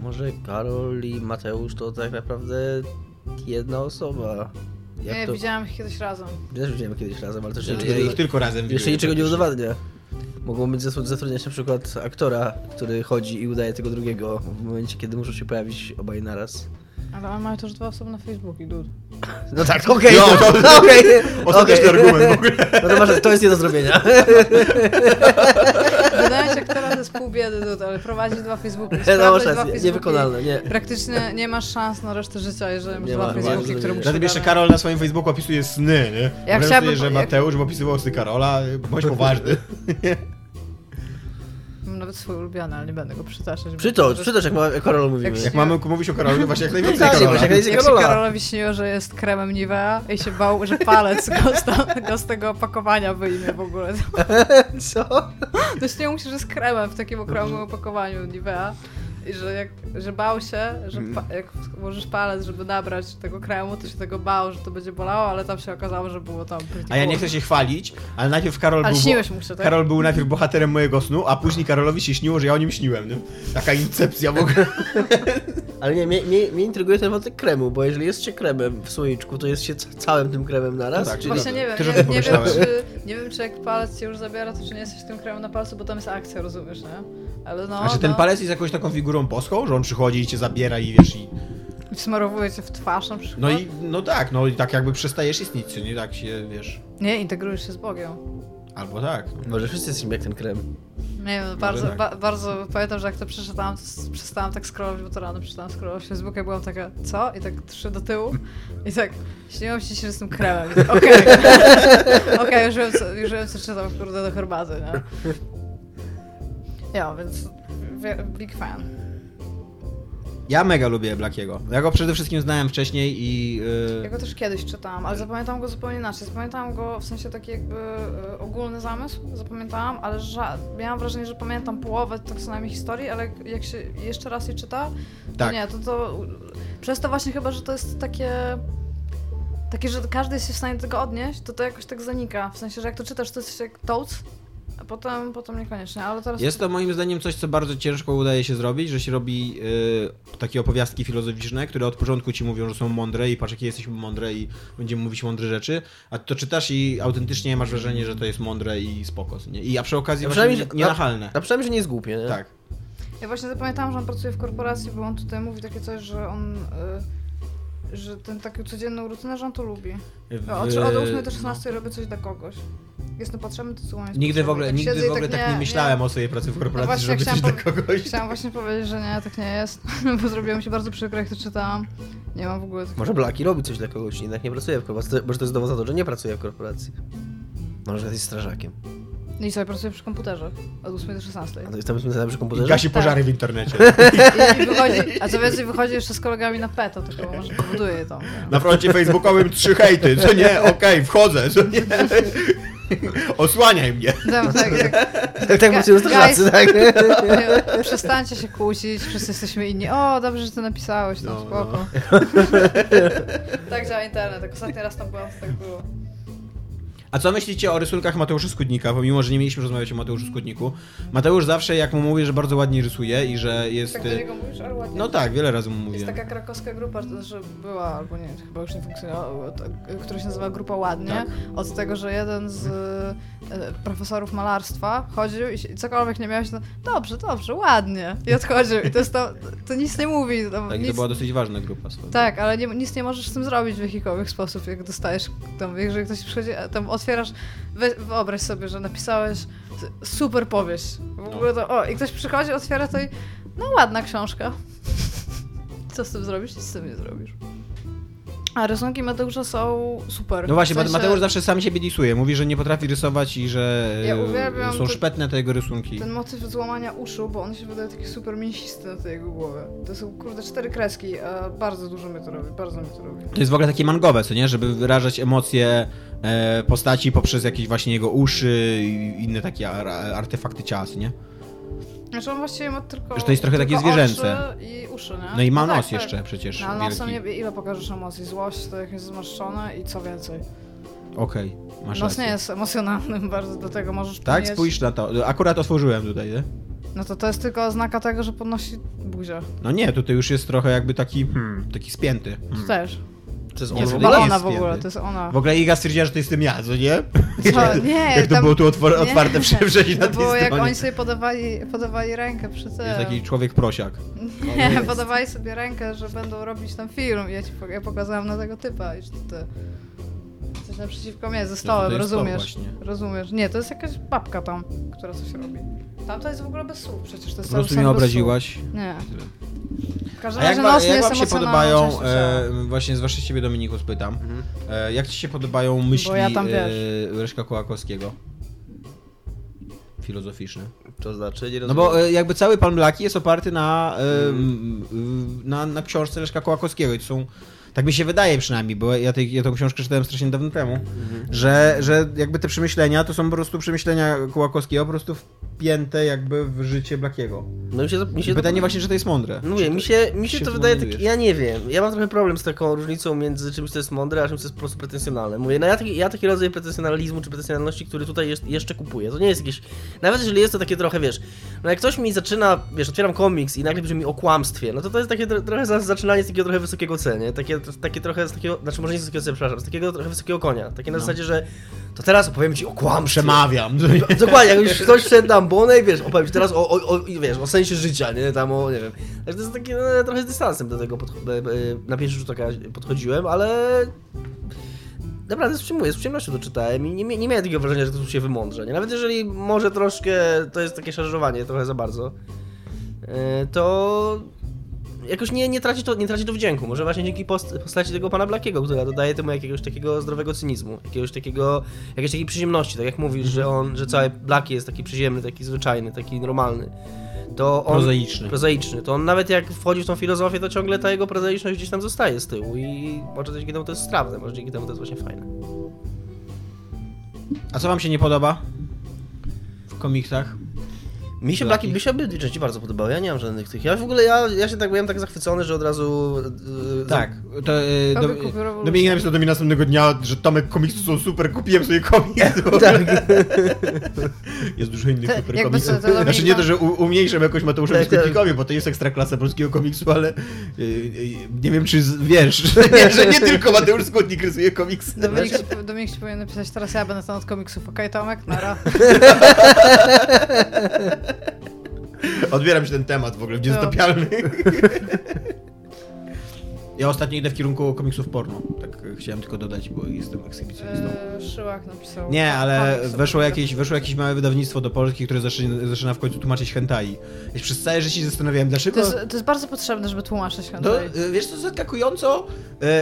Może Karol i Mateusz to tak naprawdę jedna osoba. Jak Nie, to... widziałam ich kiedyś razem. Też widziałem kiedyś razem, ale to Ja, ja ich tylko razem jeszcze niczego nie praktycznie. udowadnia. Mogą być zatru- zatrudniać na przykład aktora, który chodzi i udaje tego drugiego w momencie, kiedy muszą się pojawić obaj naraz. Ale mają też dwa osoby na Facebooku i dude. *laughs* No tak, okej, No, no, to- no, okej. Ostateczny okej. argument w ogóle. No to, masz, to jest nie do zrobienia. *laughs* Wydaje się, aktora to jest pół biedy ale prowadzi dwa Facebooki. No masz dwa Facebooki. niewykonalne, nie. Praktycznie nie masz szans na resztę życia, jeżeli masz Nie dwa ma, Facebooki, które muszą Zatem jeszcze. Karol na swoim Facebooku opisuje sny, nie? Ja chciałabym- że jak- Mateusz by opisywał sny Karola, bądź poważny. *laughs* Mam nawet swój ulubiony, ale nie będę go przytaczać. Przytocz, to- przytocz, jak, ma, jak Karol mówimy. Jak Jak mamy mówić o Karolu, to właśnie jak najwięcej Tak, Karola. jak najwięcej Jak się. Karolowi śniło, że jest kremem Nivea i się bał, że palec go z, go z tego opakowania wyjmie w ogóle. *laughs* Co? To śniło mu się, że jest kremem w takim okrągłym opakowaniu Nivea i że, jak, że bał się, że Mm. pa, jak włożysz palec, żeby nabrać tego kremu, to się tego bał, że to będzie bolało, ale tam się okazało, że było tam A ja nie chcę się chwalić, ale najpierw Karol Ale był... śniłeś mu się, tak? Karol był najpierw bohaterem mojego snu, a później Karolowi się śniło, że ja o nim śniłem, nie? Taka incepcja w ogóle. *laughs* Ale nie, mnie, mnie, mnie intryguje ten wątek kremu, bo jeżeli jest się kremem w słoiczku, to jest się ca- całym tym kremem naraz? No tak, czy Właśnie nie wiem, nie, nie, wiem czy, nie wiem, czy jak palec cię już zabiera, to czy nie jesteś tym kremem na palcu, bo tam jest akcja, rozumiesz, nie? Ale no, A czy ten no. palec jest jakąś taką figurą boską, że on przychodzi i cię zabiera i wiesz i... Wsmarowuje cię w twarz na przykład. No i, no tak, no i tak jakby przestajesz istnieć, czy nie? Tak się, wiesz... Nie, integrujesz się z Bogiem. Albo tak. Może wszyscy jesteśmy jak ten krem. Nie wiem, bardzo, tak. ba, bardzo pamiętam, że jak to przeczytałam, to przestałam tak scrollować, bo to rano przestałam scrollować Facebooka i byłam taka, co? I tak trzy do tyłu i tak śniło mi się, że jestem kremem. I tak, Okej, *laughs* okej, już, wiem, co, już wiem, co czytam, kurde, do herbaty, nie? Ja, więc big fan. Ja mega lubię Blackiego. Ja go przede wszystkim znałem wcześniej i... Ja Yy... go też kiedyś czytałam, ale zapamiętałam go zupełnie inaczej. Zapamiętałam go w sensie taki jakby e, ogólny zamysł, zapamiętałam, ale ża- miałam wrażenie, że pamiętam połowę tak co najmniej historii, ale jak- się jeszcze raz je czyta, to Tak. nie, to to... Przez to właśnie chyba, że to jest takie... Takie, że każdy jest się w stanie do tego odnieść, to to jakoś tak zanika. W sensie, że jak to czytasz, to jest jak Toads, a potem, potem niekoniecznie, ale teraz... Jest to moim zdaniem coś, co bardzo ciężko udaje się zrobić, że się robi yy, takie opowiastki filozoficzne, które od początku ci mówią, że są mądre i patrz jakie jesteśmy mądre i będziemy mówić mądre rzeczy, a to czytasz i autentycznie masz wrażenie, że to jest mądre i spoko, nie? I a przy okazji A właśnie przynajmniej- nie- nienachalne. A przynajmniej, że nie jest głupie, nie? Tak. Ja właśnie zapamiętałam, że on pracuje w korporacji, bo on tutaj mówi takie coś, że on... Y, że ten taką codzienną rutynę, że on to lubi. No, od, od 8 do 16 robię coś dla kogoś. Jestem potrzebny, to słucham. jest Nigdy w ogóle, Tak nigdy w ogóle tak nie, myślałem o swojej pracy w korporacji, właśnie żeby coś dla kogoś. Chciałam właśnie powiedzieć, że nie, tak nie jest, *laughs* bo zrobiło mi się bardzo przykro, jak to czytałam. Nie mam w ogóle takiego... Może Blaki robi coś dla kogoś, jednak nie pracuje w korporacji. To- Może to jest dowód na to, że nie pracuje w korporacji. Może jest strażakiem. No I sobie pracuję przy komputerze od 8 do 16. A to jest tam przy I komputerze? gasi pożary w internecie. *laughs* I, i wychodzi, a co więcej, wychodzi jeszcze z kolegami na PETO, tylko może powoduje to. Na froncie facebookowym trzy hejty, co nie? Okej, wchodzę, co nie? Osłaniaj mnie. Tak, tak, tak. Tak, tak pracują strażacy, tak? Nie, *laughs* Przestańcie się kłócić, wszyscy jesteśmy inni. O, dobrze, że ty napisałeś, no, No, spoko. tak działa internet, jak ostatni raz tam byłam, tak było. A co myślicie o rysunkach Mateusza Skudnika? Bo mimo, że nie mieliśmy rozmawiać o Mateuszu Skudniku, Mateusz zawsze, jak mu mówię, że bardzo ładnie rysuje i że jest... Tak do niego mówisz, ale ładnie. No tak, wiele razy mu mówię. Jest taka krakowska grupa, to znaczy była, albo nie, chyba już nie funkcjonuje, która się nazywa Grupa Ładnie. Tak. Od tego, że jeden z e, profesorów malarstwa chodził i się- cokolwiek nie miałeś, to dobrze, dobrze, ładnie. I odchodził. I to jest to, to nic nie mówi. To, Tak, nic, to była dosyć ważna grupa. tak, ale nie, nic nie możesz z tym zrobić w jakikolwiek sposób, jak dostajesz tam, jeżeli ktoś przychodzi, tam otwierasz, we, wyobraź sobie, że napisałeś super powieść. W ogóle to, o, i ktoś przychodzi, otwiera to i no ładna książka. Co z tym zrobisz? Nic z tym nie zrobisz. A rysunki Mateusza są super. No właśnie, W sensie- Mateusz zawsze sam siebie disuje. Mówi, że nie potrafi rysować i że Ja e, uwielbiam są szpetne te jego rysunki. Ten motyw złamania uszu, bo on się wydaje taki super mięsisty na tej jego głowie. To są kurde cztery kreski, a bardzo dużo mnie to robi, bardzo mnie to robi. To jest w ogóle takie mangowe, co nie? Żeby wyrażać emocje e, postaci poprzez jakieś właśnie jego uszy i inne takie ar artefakty ciała, nie? Znaczy on właściwie ma tylko Że to jest trochę takie zwierzęce. I uszy nie? No i ma tak, nos tak. jeszcze przecież No, ale nosem wielki. nie, ile pokażesz emocji? Złość, to jak jest zmarszczone i co więcej. Okej, masz Nos rację. nie jest emocjonalnym *laughs* bardzo, do tego możesz Tak, mieć... spójrz na to. Akurat otworzyłem tutaj, nie? No to to jest tylko oznaka tego, że podnosi buzię. No nie, tutaj już jest trochę jakby taki, hmm, taki spięty. To Hmm. też. To jest ogóle? ona jest w ogóle, to jest ona. W ogóle Iga stwierdziła, że to jestem ja, co nie? Co? *laughs* Nie, Jak to tam- było tu otwor- nie. otwarte wcześniej *laughs* na To tej było jak oni sobie podawali, podawali rękę przy tym. Jest taki człowiek prosiak. *laughs* Nie, jest. podawali sobie rękę, że będą robić tam film ja ci ja pokazałam na tego typa i że to ty. Coś naprzeciwko mnie, ze stołem, jest rozumiesz? Rozumiesz? Nie, to jest jakaś babka tam, która coś robi. Tam to jest w ogóle bez słów, przecież to jest Po prostu mnie obraziłaś. Nie. W każdym A jak, razie wa- nos nie jak jest wam się podobają, częścią ciała. e, właśnie zwłaszcza ciebie Dominiku spytam, Mhm. e, jak ci się podobają myśli ja tam, wiesz. e, Leszka Kołakowskiego? Filozoficzne. To znaczy, nie No rozumiem. bo e, jakby cały Pan Blaki jest oparty na, e, m, m, na, na książce Leszka Kołakowskiego i to są, tak mi się wydaje przynajmniej, bo ja, tej, ja tą książkę czytałem strasznie dawno temu, że, że jakby te przemyślenia to są po prostu przemyślenia Kołakowskiego po prostu wpięte jakby w życie Blakiego. No mi się, mi się pytanie właśnie, czy to jest mądre. No mówię, mi się, mi się się to wydaje tak, ja nie wiem, ja mam trochę problem z taką różnicą między czymś, co jest mądre, a czymś, co jest po prostu pretensjonalne. Mówię, no ja taki, ja taki rodzaj pretensjonalizmu czy pretensjonalności, który tutaj jest, jeszcze kupuję, to nie jest jakieś, nawet jeżeli jest to takie trochę, wiesz, no jak ktoś mi zaczyna, wiesz, otwieram komiks i nagle pisze mi o kłamstwie, no to to jest takie tro- trochę za- zaczynanie z takiego trochę wysokiego C, nie? Takie, takie trochę z takiego, znaczy może nie z wysokiego C, przepraszam, z takiego trochę wysokiego konia, takie na No. zasadzie, że to teraz opowiem ci o kłamstwie. Przemawiam. Dokładnie, jak już ktoś wszedł na ambonę i wiesz, opowiem ci teraz o, o, o, wiesz, o sensie życia, nie, tam o, nie wiem. Także to jest takie, no, trochę z dystansem do tego podch- e, e, na pierwszy rzut oka podchodziłem, ale naprawdę przyjmuję, z przyjemnością to czytałem i nie, nie miałem takiego wrażenia, że to się wymądrze, nie? Nawet jeżeli może troszkę, to jest takie szarżowanie trochę za bardzo, e, to jakoś nie, nie, traci to, nie traci to wdzięku. Może właśnie dzięki post, postaci tego pana Blackiego, która dodaje temu jakiegoś takiego zdrowego cynizmu, jakiegoś takiego, jakiejś takiej przyziemności, tak jak mówisz, że on, że cały Blackie jest taki przyziemny, taki zwyczajny, taki normalny. To on, Prozaiczny. prozaiczny. To on nawet jak wchodzi w tą filozofię, to ciągle ta jego prozaiczność gdzieś tam zostaje z tyłu i może dzięki temu to jest strawne, może dzięki temu to jest właśnie fajne. A co wam się nie podoba w komiksach? Mi się. Blackie, mi się obydwie części bardzo podobały, ja nie mam żadnych tych. Ja w ogóle, ja, ja się tak byłem tak zachwycony, że od razu... yy, Tak, to Koby do. Dominik napisał do mnie następnego dnia, że Tomek komiksy są super, kupiłem sobie komiks. *laughs* Tak. *laughs* Jest dużo innych super komiksów. to Dominik Znaczy nie to, że u, umniejszam jakoś Mateuszowi Tak, tak. Skutnikowi, bo to jest ekstra klasa polskiego komiksu, ale e, nie wiem czy z, wiesz, nie, *laughs* że nie tylko Mateusz Skutnik rysuje komiksy. Dominik, ci, Dominik ci powinien napisać, teraz ja będę ten od komiksów. Okej, Tomek? Nara. *laughs* Odbieram się ten temat w ogóle, w niezatopialny. *laughs* Ja ostatnio idę w kierunku komiksów porno. Tak e, chciałem tylko dodać, bo jestem ekshibicjonistą. E, Szyłak napisał. Nie, ale weszło jakieś, weszło jakieś małe wydawnictwo do Polski, które zaczyna, zaczyna w końcu tłumaczyć hentai. I przez całe życie się zastanawiałem, dlaczego... To jest, to jest bardzo potrzebne, żeby tłumaczyć To, hentai. y, wiesz co, zaskakująco,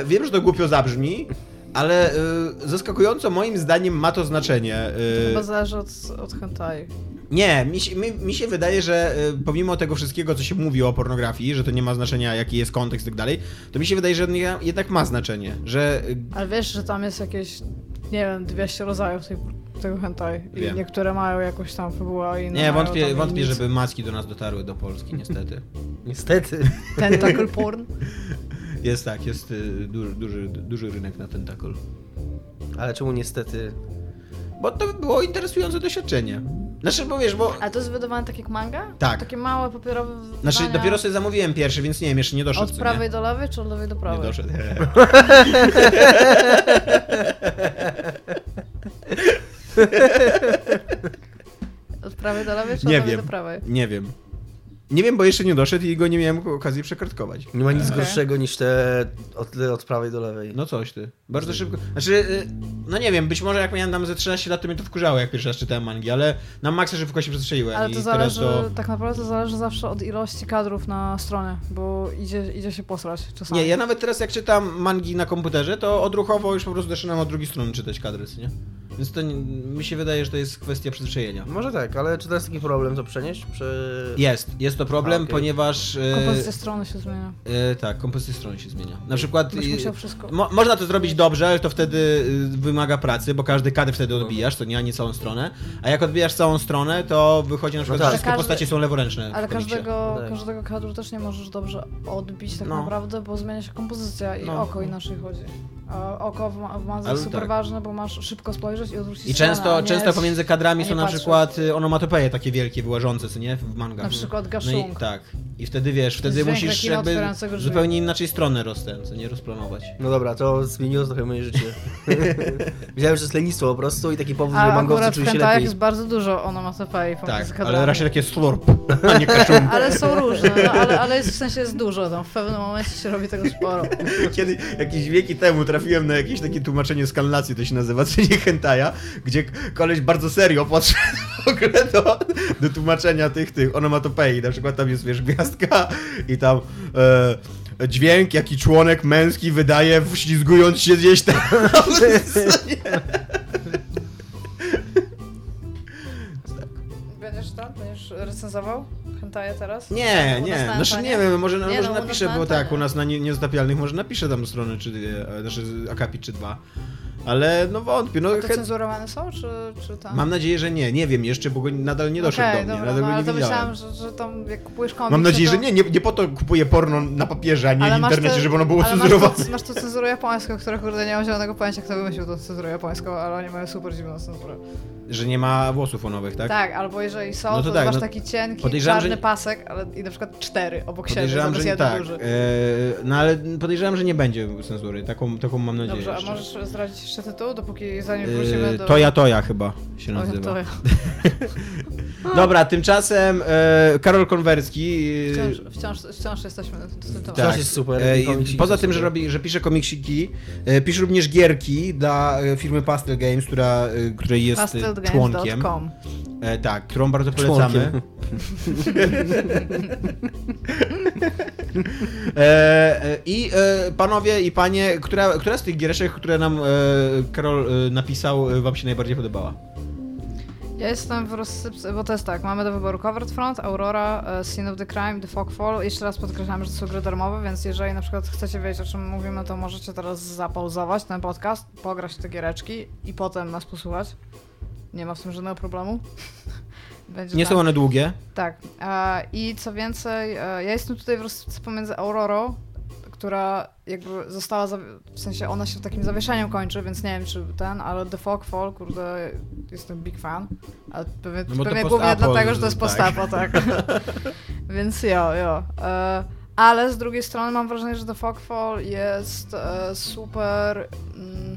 y, wiem, że to głupio zabrzmi, ale y, zaskakująco moim zdaniem ma to znaczenie. y, Chyba zależy od, od hentai. Nie, mi się, mi, mi się wydaje, że y, pomimo tego wszystkiego, co się mówi o pornografii, że to nie ma znaczenia, jaki jest kontekst i tak dalej, to mi się wydaje, że nie- jednak ma znaczenie, że y, Ale wiesz, że tam jest jakieś, nie wiem, 200 rodzajów tej, tego hentai. I Wiem. niektóre mają jakąś tam fabułę, inne nie, wątpię, wątpię nic. żeby macki do nas dotarły do Polski, niestety. *laughs* Niestety. Tentacle *laughs* porn. Jest tak, jest y, duży, duży, duży rynek na tentakl. Ale czemu niestety? Bo to by było interesujące doświadczenie. Znaczy, bo wiesz, bo... A to jest wydawane tak jak manga? Tak. Takie małe papierowe Znaczy, wydania dopiero sobie zamówiłem pierwszy, więc nie wiem, jeszcze nie doszedł. Od prawej do lewej, czy od lewej do nie? prawej? Nie doszedł. Od prawej do lewej, czy Nie od lewej wiem. do prawej? Nie wiem. Nie wiem, bo jeszcze nie doszedł i go nie miałem okazji przekartkować. Nie ma nic Okej. gorszego niż te od, od prawej do lewej. No coś ty. Bardzo szybko. Znaczy, y, no nie wiem, być może jak miałem tam ze 13 lat, to mnie to wkurzało, jak pierwszy raz czytałem mangi, ale na maksa szybko się przestrzeliłem. Ale i to teraz zależy, to... tak naprawdę to zależy zawsze od ilości kadrów na stronie, bo idzie, idzie się posrać czasami. Nie, ja nawet teraz jak czytam mangi na komputerze, to odruchowo już po prostu zaczynam od drugiej strony czytać kadry, co nie? Więc to nie, mi się wydaje, że to jest kwestia przyzwyczajenia. Może tak, ale czy to jest taki problem to przenieść? Przy... Jest, jest to problem, A, okej. ponieważ... e, Kompozycja strony się zmienia. e, tak, kompozycja strony się zmienia. Na przykład... E, wszystko. Mo można to zrobić dobrze, ale to wtedy y, wymaga pracy, bo każdy kadr wtedy odbijasz, to nie, a nie całą stronę. A jak odbijasz całą stronę, to wychodzi na przykład, tak. że wszystkie Każdy- postacie są leworęczne. Ale każdego, Tak. każdego kadru też nie możesz dobrze odbić tak No. naprawdę, bo zmienia się kompozycja i No. oko inaczej chodzi. A oko w, ma- w jest super tak. ważne, bo masz szybko spojrzeć i odwrócić I często, nie często pomiędzy kadrami są na przykład y, onomatopeje takie wielkie, wyłażące, co nie? W mangach. Na przykład No i, tak. I wtedy wiesz, wtedy dźwięk musisz jakby zupełnie inaczej stronę roztę, co nie rozplanować. No dobra, to zmieniło trochę moje życie. *laughs* Wiedziałem, że jest lenistwo po prostu i taki powód, że mangowcy czuli się lepiej. jest bardzo dużo onomatopei Tak, pomiędzy ale kadrami. raczej takie slurp, a nie kaszum. *laughs* Ale są różne, no, ale, ale jest, w sensie jest dużo tam. W pewnym momencie się robi tego sporo. *laughs* Kiedy jakieś wieki temu trafiłem na jakieś takie tłumaczenie skalnacji, to się nazywa, czy nie gdzie koleś bardzo serio podszedł w ogóle do, do tłumaczenia tych, tych onomatopei. Na przykład tam jest, wiesz, gwiazdka i tam e, dźwięk, jaki członek męski wydaje, wślizgując się gdzieś tam. *laughs* Będziesz tam? Będziesz recenzował hentaje teraz? Nie, nie, na znaczy nie wiem, może, Nie, może no, napiszę, na bo tak, u nas na nie- niezatapialnych może napiszę tam stronę, czy e, znaczy akapit, czy dwa. Ale no wątpię, no To chęt- cenzurowane są, czy, czy tam? Mam nadzieję, że nie, nie wiem jeszcze, bo go nadal nie doszedł Okej, do mnie, dobra, nadal no, ale nie to widziałem. myślałam, że, że tam jak kupujesz komiks, Mam nadzieję, to... że nie, nie, nie po to kupuję porno na papierze, a nie Ale w masz internecie, te- żeby ono było ale masz cenzurowane. tu, masz tu cenzurę japońską, która kurde nie mam zielonego pojęcia, kto wymyślił tą cenzurę japońską, ale oni mają super dziwną cenzurę. Że nie ma włosów fonowych, tak? Tak, albo jeżeli są, No to to, tak, masz no taki cienki, czarny że- pasek, ale i na przykład cztery obok siebie, że zamiast nie jeden tak. duży. E, no ale podejrzewam, że nie będzie cenzury. Taką, taką mam nadzieję. Dobrze, a jeszcze. możesz zdradzić jeszcze tytuł, dopóki zanim wrócimy E, do... Toja Toja chyba się Toja, nazywa. Toja. *laughs* Dobra, tymczasem e, Karol Konwerski. Wciąż, wciąż, wciąż jesteśmy w tym. Tak. jest super, E, poza tym, że, super. robi, że pisze komiksiki, e, pisze również gierki dla firmy Pastel Games, która, e, której jest e, członkiem. E, tak, którą bardzo polecamy. *laughs* E, e, I e, panowie i panie, która, która z tych giereczek, które nam e, Karol e, napisał, e, wam się najbardziej podobała? Ja jestem w rozsypce, bo to jest tak, mamy do wyboru Covered Front, Aurora, Scene of the Crime, The Fogfall. Jeszcze raz podkreślam, że to są gry darmowe, więc jeżeli na przykład chcecie wiedzieć o czym mówimy, to możecie teraz zapauzować ten podcast, pograć w te giereczki i potem nas posłuchać. Nie ma w tym żadnego problemu. *laughs* Będzie Nie tak. są one długie. Tak. I co więcej, e, ja jestem tutaj w rozsypce pomiędzy Aurorą, która jakby została, w sensie ona się takim zawieszeniem kończy, więc nie wiem czy ten, ale The Fogfall, kurde, jestem big fan. Ale pewnie, No pewnie głównie dlatego, że to jest tak. postapo, tak. *laughs* więc jo, jo. E, ale z drugiej strony mam wrażenie, że The Fogfall jest e, super... Mm,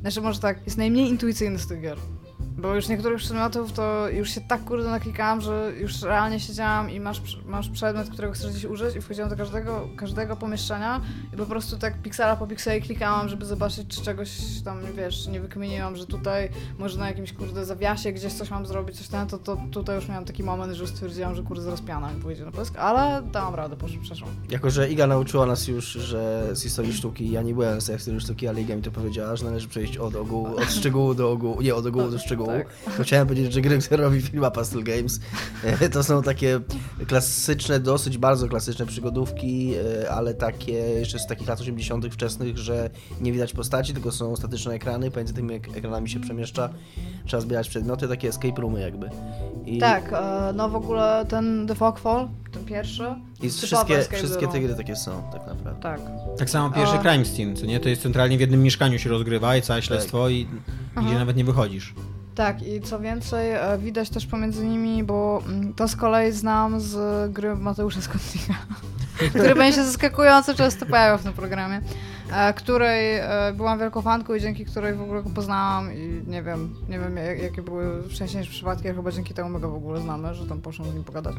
znaczy może tak, jest najmniej intuicyjny z tych gier. Bo już niektórych przedmiotów to już się tak kurde naklikałam, że już realnie siedziałam i masz, masz przedmiot, którego chcesz gdzieś użyć i wchodziłam do każdego, każdego pomieszczenia i po prostu tak piksela po pikseli klikałam, żeby zobaczyć, czy czegoś tam, wiesz, nie wykminiłam, że tutaj może na jakimś kurde zawiasie gdzieś coś mam zrobić, coś tam, to, to tutaj już miałam taki moment, że stwierdziłam, że kurde zaraz piana mi pójdzie na pysk, ale dałam radę, przeszłam. Jako, że Iga nauczyła nas już, że z historii sztuki, ja nie byłem z historii sztuki, ale Iga mi to powiedziała, że należy przejść od ogółu, od szczegółu do ogółu, nie od ogółu do szczegółu. Tak. To chciałem powiedzieć, że gry, które robi firma Pastel Games, e, to są takie klasyczne, dosyć bardzo klasyczne przygodówki, e, ale takie jeszcze z takich lat 80. wczesnych, że nie widać postaci, tylko są statyczne ekrany, pomiędzy tymi ek- ekranami się przemieszcza, trzeba zbierać przedmioty, takie escape roomy jakby. I, Tak, e, no w ogóle ten The Fogfall, ten pierwszy, i wszystkie, wszystkie te gry takie są, tak naprawdę. Tak. Tak samo pierwszy A- Crime Scene, co nie? To jest centralnie w jednym mieszkaniu się rozgrywa i całe śledztwo i Aha. gdzie nawet nie wychodzisz. Tak, i co więcej, e, widać też pomiędzy nimi, bo mm, to z kolei znam z gry Mateusza Skotnika, *laughs* który będzie zaskakująco często pojawiał w tym programie, której e, byłam wielką fanką i dzięki której w ogóle go poznałam i nie wiem, nie wiem jak, jakie były wcześniejsze przypadki, ale chyba dzięki temu my go w ogóle znamy, że tam poszłam z nim pogadać.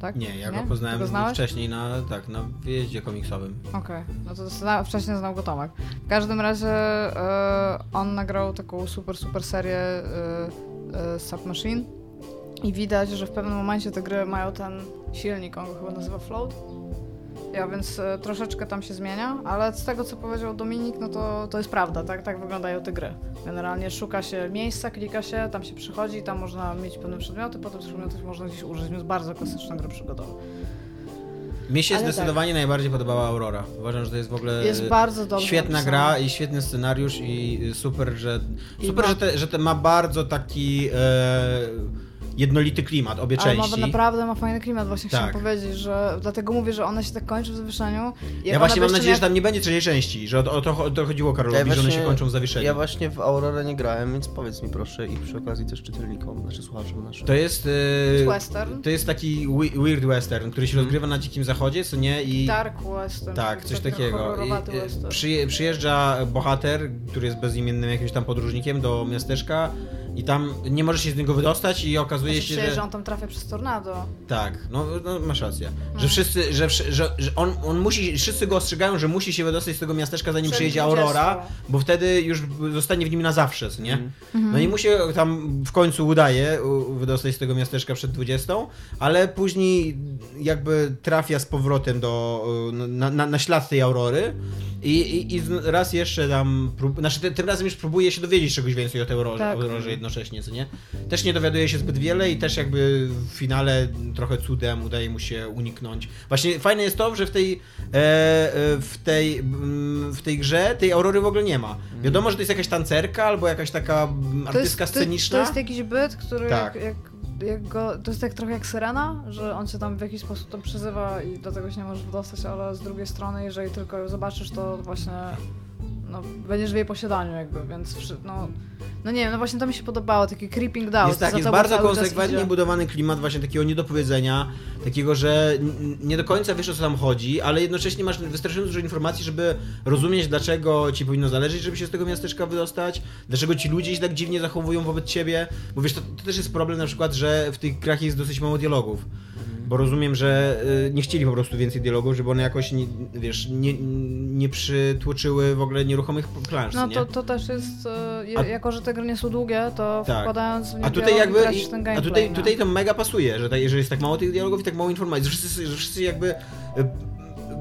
Tak? Nie, ja Nie? go poznałem go wcześniej na, tak, na wyjeździe komiksowym. Okej, no to zna, wcześniej znał go Tomek. W każdym razie e, on nagrał taką super, super serię e, e, Submachine i widać, że w pewnym momencie te gry mają ten silnik, on go chyba nazywa Float. Ja więc e, troszeczkę tam się zmienia, ale z tego co powiedział Dominik, no to, to jest prawda, tak, tak wyglądają te gry. Generalnie szuka się miejsca, klika się, tam się przychodzi, tam można mieć pewne przedmioty, potem te przedmioty można gdzieś użyć, więc bardzo klasyczna gra przygodowa. Mi się Ale tak. zdecydowanie najbardziej podobała Aurora. Uważam, że to jest w ogóle Jest świetna napisana. gra i świetny scenariusz i super, że I super, ma- że, te, że te ma bardzo taki e, jednolity klimat, obie Ale części. ma, naprawdę ma fajny klimat, właśnie chciałam Tak. powiedzieć, że dlatego mówię, że ona się tak kończy w zawieszeniu. Ja właśnie mam nadzieję, że tam nie będzie trzeciej części, że o, o, to, o to chodziło Karolowi, że one się kończą w zawieszeniu. Ja właśnie w Aurorę nie grałem, więc powiedz mi proszę i przy okazji też czytelnikom, znaczy słuchaczom naszym. To jest... E, western. to jest taki weird western, który się rozgrywa na dzikim zachodzie, co nie? I Dark western. Tak, coś takiego. I, western. przyje, przyjeżdża bohater, który jest bezimiennym jakimś tam podróżnikiem do miasteczka i tam nie może się z niego wydostać i okazuje Znaczy, się, że... że on tam trafia przez tornado. Tak, no, no masz rację. No. Że wszyscy, że, że, że on, on musi, wszyscy go ostrzegają, że musi się wydostać z tego miasteczka zanim Przed przyjedzie 20. Aurora, bo wtedy już zostanie w nim na zawsze, nie? Mhm. No i mu się tam w końcu udaje wydostać z tego miasteczka przed 20, ale później jakby trafia z powrotem do, y, na, na, na ślad tej Aurory i, i, i raz jeszcze tam, prób, znaczy ty- tym razem już próbuje się dowiedzieć czegoś więcej o tej Aurorze, Tak. Aurorze jednocześnie, co nie? Też nie dowiaduje się zbyt wiele i też jakby w finale trochę cudem udaje mu się uniknąć. Właśnie fajne jest to, że w tej, e, e, w tej, mm, w tej grze tej Aurory w ogóle nie ma. Wiadomo, że to jest jakaś tancerka albo jakaś taka mm, To jest, artystka to, sceniczna. to jest jakiś byt, który Tak. jak, jak, jak go, to jest tak trochę jak Syrena, że on się tam w jakiś sposób tam przyzywa i do tego się nie możesz wydostać, ale z drugiej strony, jeżeli tylko ją zobaczysz, to właśnie no, będziesz w jej posiadaniu jakby, więc no, no nie wiem, no właśnie to mi się podobało, taki creeping down. Jest tak, jest bardzo konsekwentnie budowany klimat właśnie takiego niedopowiedzenia, takiego, że nie do końca wiesz o co tam chodzi, ale jednocześnie masz wystarczająco dużo informacji, żeby rozumieć dlaczego ci powinno zależeć, żeby się z tego miasteczka wydostać, dlaczego ci ludzie się tak dziwnie zachowują wobec ciebie, bo wiesz, to, to też jest problem na przykład, że w tych grach jest dosyć mało dialogów. Bo rozumiem, że y, nie chcieli po prostu więcej dialogów, żeby one jakoś, nie, wiesz, nie, nie przytłoczyły w ogóle nieruchomych plansz, No nie? to, to też jest, je, A- jako że te gry nie są długie, to Tak. wkładając w nie A tutaj jakby, tracisz ten a gameplay, tutaj, no. tutaj to mega pasuje, że, tak, że jest tak mało tych dialogów i tak mało informacji, że wszyscy, że wszyscy jakby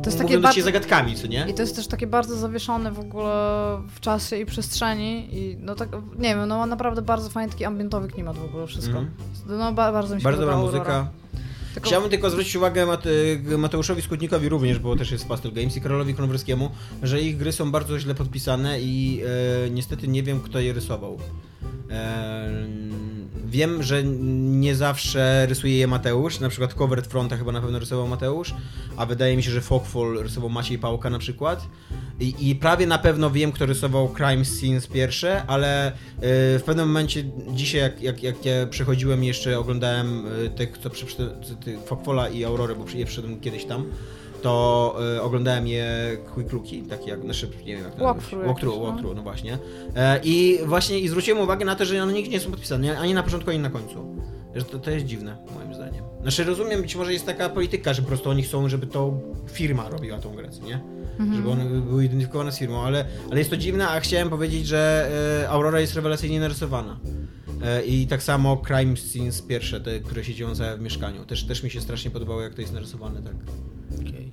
to jest takie bardzo- zagadkami, co nie? I to jest też takie bardzo zawieszone w ogóle w czasie i przestrzeni i no tak, nie wiem, no ma naprawdę bardzo fajny taki ambientowy klimat w ogóle wszystko. Mhm. No ba, bardzo mi się Bardzo dobra podoba muzyka. Aurora. Tylko Chciałbym tylko zwrócić uwagę Mate, Mateuszowi Skutnikowi również, bo też jest Pastel Games i Karolowi Konwerskiemu, że ich gry są bardzo źle podpisane i e, niestety nie wiem kto je rysował. E, wiem, że nie zawsze rysuje je Mateusz, na przykład Covered Fronta chyba na pewno rysował Mateusz, a wydaje mi się, że Fogfall rysował Maciej Pałka na przykład. I, I prawie na pewno wiem, kto rysował Crime Scenes pierwsze, ale e, w pewnym momencie dzisiaj, jak, jak, jak ja przechodziłem jeszcze oglądałem e, tych, co przy, ty, Fogfalla i Aurorę, bo je przyszedłem kiedyś tam, to e, oglądałem je quick looki, takie jak, znaczy, nie wiem jak to Walkthrough. Walkthrough, no. walkthrough, no właśnie. E, I właśnie i zwróciłem uwagę na to, że one nigdzie nie są podpisane, ani na początku, ani na końcu. Że to, to jest dziwne, moim zdaniem. Znaczy rozumiem, być może jest taka polityka, że po prostu oni chcą, żeby to firma robiła tą grę, nie? Mhm. Żeby one były identyfikowane z firmą, ale, ale jest to dziwne, a chciałem powiedzieć, że e, Aurora jest rewelacyjnie narysowana. E, I tak samo Crime Scenes pierwsze, te, które się dzieją w mieszkaniu. Też, też mi się strasznie podobało, jak to jest narysowane, tak. Okej.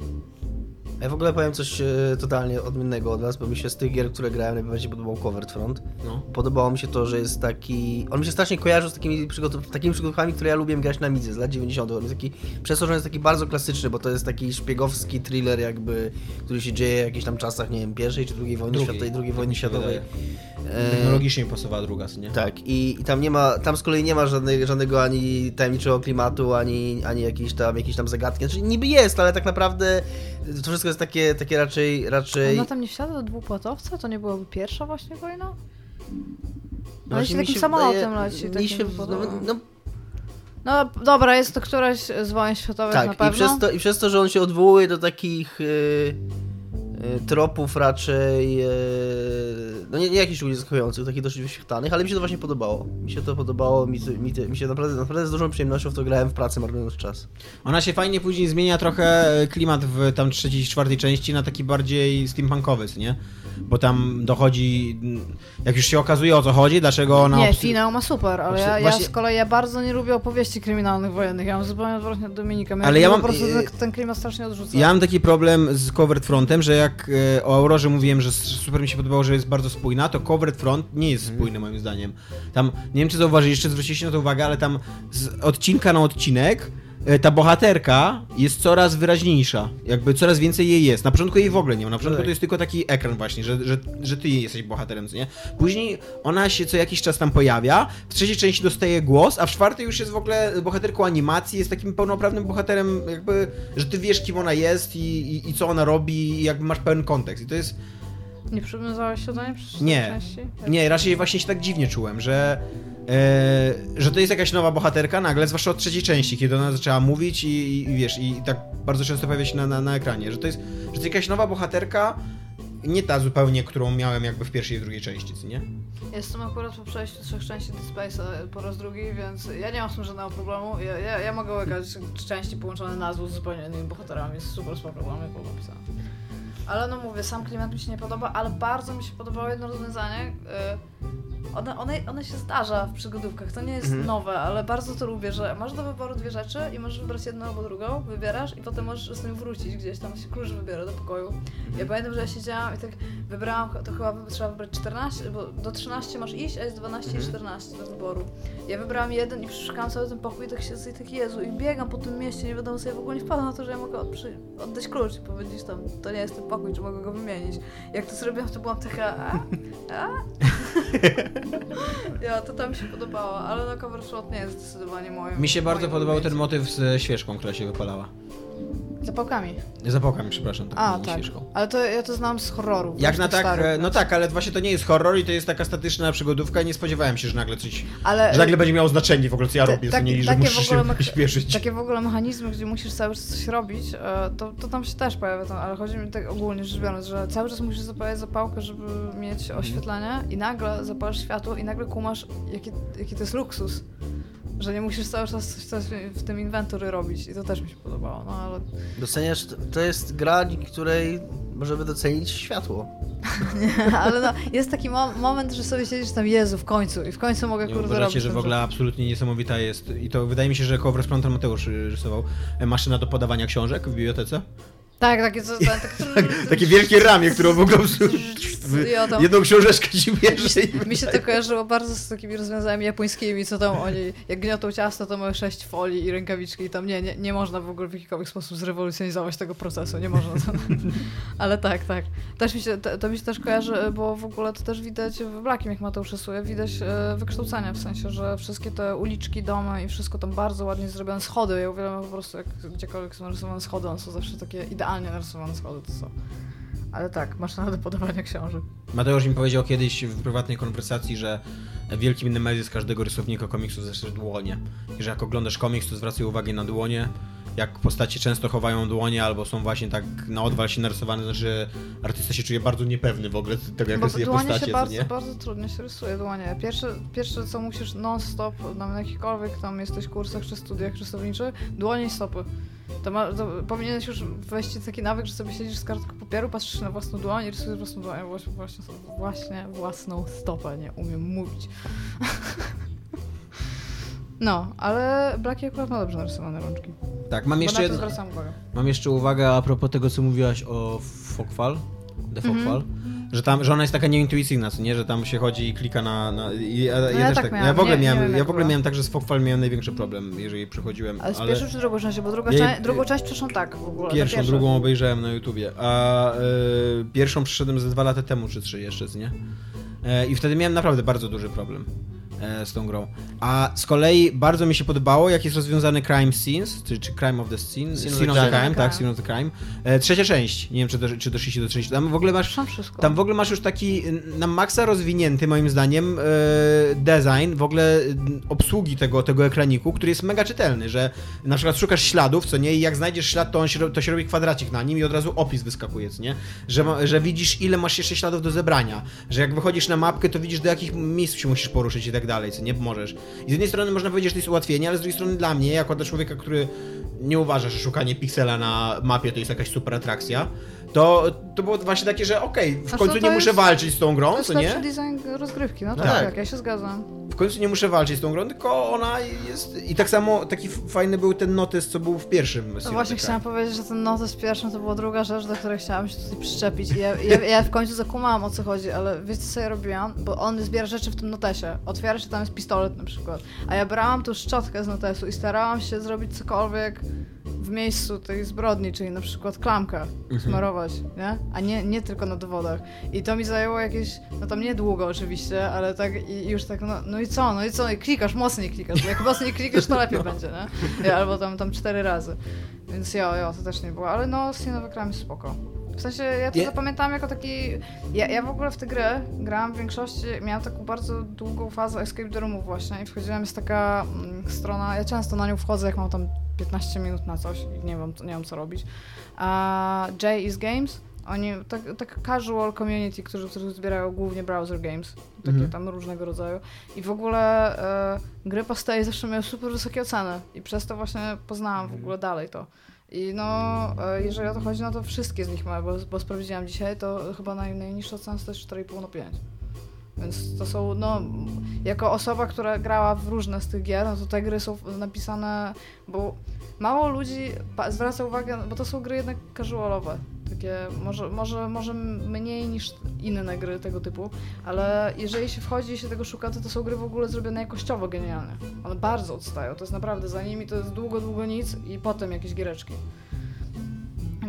Ja w ogóle powiem coś e, totalnie odmiennego od was, bo mi się z tych gier, które grałem, najbardziej podobał Covered Front. No. Podobało mi się to, że jest taki... On mi się strasznie kojarzył z takimi, przygotow... takimi przygodówkami, które ja lubię grać na midze z lat 90. On jest taki... Przez to, że on jest taki bardzo klasyczny, bo to jest taki szpiegowski thriller jakby, który się dzieje w jakichś tam czasach, nie wiem, pierwszej czy drugiej wojny Drugiej, światowej, drugiej tak wojny mi się światowej. E, Technologicznie pasowała druga, nie? Tak, i, i tam nie ma, tam z kolei nie ma żadnej, żadnego ani tajemniczego klimatu, ani, ani jakiejś tam, jakiejś tam zagadki. Znaczy niby jest, ale tak naprawdę to wszystko jest takie, takie raczej, raczej... Ona tam nie wsiada do dwupłatowca? To nie byłaby pierwsza właśnie wojna? no Ale się takim samolotem wydaje- leci, Mi się, no, no, No dobra, jest to któraś z wojen światowych na tak, pewno. i przez, to, i przez to, że on się odwołuje do takich... Yy, tropów raczej, e, no nie, nie jakichś szczególnie zaskakujących, takich dość wyświetlanych, ale mi się to właśnie podobało. Mi się to podobało, mi, mi, mi się naprawdę, naprawdę z dużą przyjemnością w to grałem w pracy, marnując czas. Ona się fajnie później zmienia trochę klimat w tam trzeciej, czwartej części na taki bardziej steampunkowy, nie? Bo tam dochodzi, jak już się okazuje o co chodzi, dlaczego ona... Nie, finał ma super, ale ja, ja Właśnie- z kolei ja bardzo nie lubię opowieści kryminalnych wojennych. Ja mam zupełnie odwrotnie od Dominika. Mnie Ale ja po mam- prostu yy, ten, ten klimat strasznie odrzuca. Ja mam taki problem z Covered Frontem, że jak e, o Aurorze mówiłem, że super mi się podobało, że jest bardzo spójna, to Covered Front nie jest spójny moim zdaniem. Tam, nie wiem czy zauważyliście, zwróciliście na to uwagę, ale tam z odcinka na odcinek e, ta bohaterka jest coraz wyraźniejsza. Jakby coraz więcej jej jest. Na początku jej w ogóle nie ma. Na początku tak. to jest tylko taki ekran właśnie, że, że, że ty jesteś bohaterem, co nie? Później ona się co jakiś czas tam pojawia, w trzeciej części dostaje głos, a w czwartej już jest w ogóle bohaterką animacji, jest takim pełnoprawnym bohaterem, jakby, że ty wiesz kim ona jest i, i, i co ona robi i jakby masz pełen kontekst. I to jest... Nie przywiązałeś się do niej przez Nie. części? Nie, raczej właśnie się tak dziwnie czułem, że... E, że to jest jakaś nowa bohaterka nagle, zwłaszcza od trzeciej części, kiedy ona zaczęła mówić i, i, wiesz, i tak bardzo często pojawia się na, na, na ekranie, że to jest, że to jest jakaś nowa bohaterka, nie ta zupełnie, którą miałem jakby w pierwszej i drugiej części, nie? Jestem akurat po przejściu trzech części Dead Space'a po raz drugi, więc ja nie mam z tym żadnego problemu. Ja, ja, ja mogę łykać części połączone nazwy z zupełnie innymi bohaterami, jest super spoko mnie było napisane. Ale no mówię, sam klimat mi się nie podoba, ale bardzo mi się podobało jedno rozwiązanie. y, One, one, one się zdarza w przygodówkach, to nie jest Mhm. nowe, ale bardzo to lubię, że masz do wyboru dwie rzeczy i możesz wybrać jedną albo drugą, wybierasz i potem możesz z tym wrócić gdzieś tam, się klucz wybiera do pokoju. Ja pamiętam, że ja siedziałam i tak wybrałam, to chyba trzeba wybrać 14, bo do 13 masz iść, a jest 12 i 14 do wyboru. Ja wybrałam jeden i przeszukałam cały ten pokój i tak się i tak Jezu, i biegam po tym mieście, nie wiadomo sobie w ogóle nie wpadłam na to, że ja mogę przy, oddać klucz i powiedzieć tam, to nie jest ten pokój, czy mogę go wymienić. Jak to zrobiłam, to byłam taka, a? a? *laughs* *laughs* ja, to tam mi się podobało, ale no cover shot nie jest zdecydowanie moim. Mi się bardzo podobał ten motyw z świeczką, która się wypalała. Zapałkami. Zapałkami, przepraszam, tak, A, tak. świeczką. Ale to ja to znam z horroru. Jak na tak, e, no tak, ale właśnie to nie jest horror i to jest taka statyczna przygodówka i nie spodziewałem się, że nagle coś, ale że nagle będzie miało znaczenie w ogóle, co ja robię, takie- nie, że muszę się śpieszyć. takie w ogóle mechanizmy, gdzie musisz cały czas coś robić, e, to, to tam się też pojawia, tam, ale chodzi mi tak ogólnie rzecz biorąc, że cały czas musisz zapalać zapałkę, żeby mieć oświetlenie i nagle zapalasz światło i nagle kumasz, jaki, jaki to jest luksus. Że nie musisz cały czas coś, coś w tym inwentory robić i to też mi się podobało, no ale Doceniasz, to jest gra, której możemy docenić światło. *laughs* Ale no, jest taki mo- moment, że sobie siedzisz tam, Jezu, w końcu i w końcu mogę Nie kurde uważacie, robić że w ogóle rzecz. absolutnie niesamowita jest i to wydaje mi się, że cover z Mateusz y, rysował e, maszyna do podawania książek w bibliotece. Tak, takie co, tak, tak, *laughs* Takie wielkie ramię, które w ogóle I o to- jedną książeczkę ci bierze i... Mi się to kojarzyło bardzo z takimi rozwiązaniami japońskimi, co tam oni, jak gniotą ciasto, to mają sześć folii i rękawiczki i tam nie, nie, nie można w ogóle w jakikolwiek sposób zrewolucjonizować tego procesu, nie można. *laughs* Ale tak, tak. Też mi się, to, to mi się też kojarzy, bo w ogóle to też widać w Blakim, jak Mateusz rysuje, widać e, wykształcenia, w sensie, że wszystkie te uliczki, domy i wszystko tam bardzo ładnie zrobione, schody, ja uwielbiam po prostu, jak gdziekolwiek są narysowane schody, one są zawsze takie idealnie narysowane schody, to są. Ale tak, maszyna do podawania książek. Mateusz mi powiedział kiedyś w prywatnej konwersacji, że wielkim nemezis każdego rysownika komiksów zawsze dłonie. I że jak oglądasz komiks, to zwracaj uwagę na dłonie. Jak postacie często chowają dłonie albo są właśnie tak na odwal się narysowane, znaczy że artysta się czuje bardzo niepewny w ogóle tego, jak Bo rysuje dłonie postacie, się bardzo, nie? bardzo trudno się rysuje dłonie. Pierwsze, pierwsze co musisz non-stop na jakichkolwiek tam jesteś kursach czy studiach rysowniczych, dłonie i stopy. To, ma, to powinieneś już wejść taki nawyk, że sobie siedzisz z kartką papieru, patrzysz na własną dłoń i rysujesz własną dłoń. Właśnie, właśnie, właśnie własną stopę, nie umiem mówić. *laughs* No, ale Blaki akurat ma dobrze narysowane rączki. Tak, mam Bo jeszcze, jedno, mam jeszcze uwagę a propos tego, co mówiłaś o Fokfal, The Mhm. Fokfal. Że, tam, że ona jest taka nieintuicyjna, co nie? Że tam się chodzi i klika na... na ja, ja, ja też tak tak, miałam, ja w ogóle nie- nie miałem, wiem, ja w ogóle miałem tak, że z Fokfal miałem największy problem, jeżeli przychodziłem. Ale z pierwszą czy drugą częścią? Bo druga, Ja- część, drugą część przeszłam tak w ogóle. Pierwszą, drugą obejrzałem na YouTubie, a y, pierwszą przyszedłem ze dwa lata temu czy trzy jeszcze, nie? E, I wtedy miałem naprawdę bardzo duży problem. E, z tą grą. A z kolei bardzo mi się podobało, jak jest rozwiązany Crime Scenes, czy, czy Crime of the Scene, Scene Scene, of of the the Crime. Crime, tak, Scene of the Crime. E, trzecia część, nie wiem czy, do, czy doszliście do trzeciej, tam w ogóle masz tam w ogóle masz już taki na maksa rozwinięty, moim zdaniem, e, design, w ogóle obsługi tego, tego ekraniku, który jest mega czytelny, że na przykład szukasz śladów, co nie, i jak znajdziesz ślad, to, on się, to się robi kwadracik na nim i od razu opis wyskakuje, co nie? Że, że widzisz, ile masz jeszcze śladów do zebrania, że jak wychodzisz na mapkę, to widzisz, do jakich miejsc się musisz poruszyć i tak dalej, co nie możesz. I z jednej strony można powiedzieć, że to jest ułatwienie, ale z drugiej strony dla mnie, jako dla człowieka, który nie uważa, że szukanie piksela na mapie to jest jakaś super atrakcja, to, to było właśnie takie, że okej, w Znaczy, końcu to nie muszę jest- walczyć z tą grą, To jest co nie? design rozgrywki, no No tak, tak. ja się zgadzam. W końcu nie muszę walczyć z tą grą, tylko ona jest... I tak samo taki fajny był ten notes, co był w pierwszym No właśnie chciałam powiedzieć, że ten notes pierwszym to była druga rzecz, do której chciałam się tutaj przyczepić. I ja, ja, ja w końcu zakumałam o co chodzi, ale wiecie co ja robiłam? Bo on zbiera rzeczy w tym notesie. Otwiera się tam jest pistolet na przykład. A ja brałam tu szczotkę z notesu i starałam się zrobić cokolwiek w miejscu tej zbrodni, czyli na przykład klamkę smarować, nie? A nie, nie tylko na dowodach. I to mi zajęło jakieś, no tam niedługo oczywiście, ale tak i już tak, no, no i co, no i co, i klikasz, mocniej klikasz, jak mocniej klikasz, to lepiej będzie, nie? Ja, albo tam, tam cztery razy. Więc jo, jo, to też nie było, ale no, of Crime spoko. W sensie, ja to zapamiętałam jako taki... Ja, ja w ogóle w tę grę grałam w większości, miałam taką bardzo długą fazę Escape the Roomów właśnie i wchodziłam, jest taka mm, strona, ja często na nią wchodzę, jak mam tam 15 minut na coś i nie wiem, nie wiem co robić. A J is Games, oni, tak, tak casual community, którzy, którzy zbierają głównie browser games, takie Mhm. tam różnego rodzaju. I w ogóle e, gry Pastej zawsze miały super wysokie oceny i przez to właśnie poznałam w ogóle dalej to. I no, e, jeżeli o to chodzi, no to wszystkie z nich mają, bo, bo sprawdziłam dzisiaj, to chyba naj, najniższa ocena to jest 4,5 na 5. Więc to są, no, jako osoba, która grała w różne z tych gier, no to te gry są napisane, bo mało ludzi zwraca uwagę, bo to są gry jednak casualowe. Takie, może, może, może mniej niż inne gry tego typu, ale jeżeli się wchodzi i się tego szuka, to to są gry w ogóle zrobione jakościowo genialnie. One bardzo odstają, to jest naprawdę, za nimi to jest długo, długo nic i potem jakieś giereczki.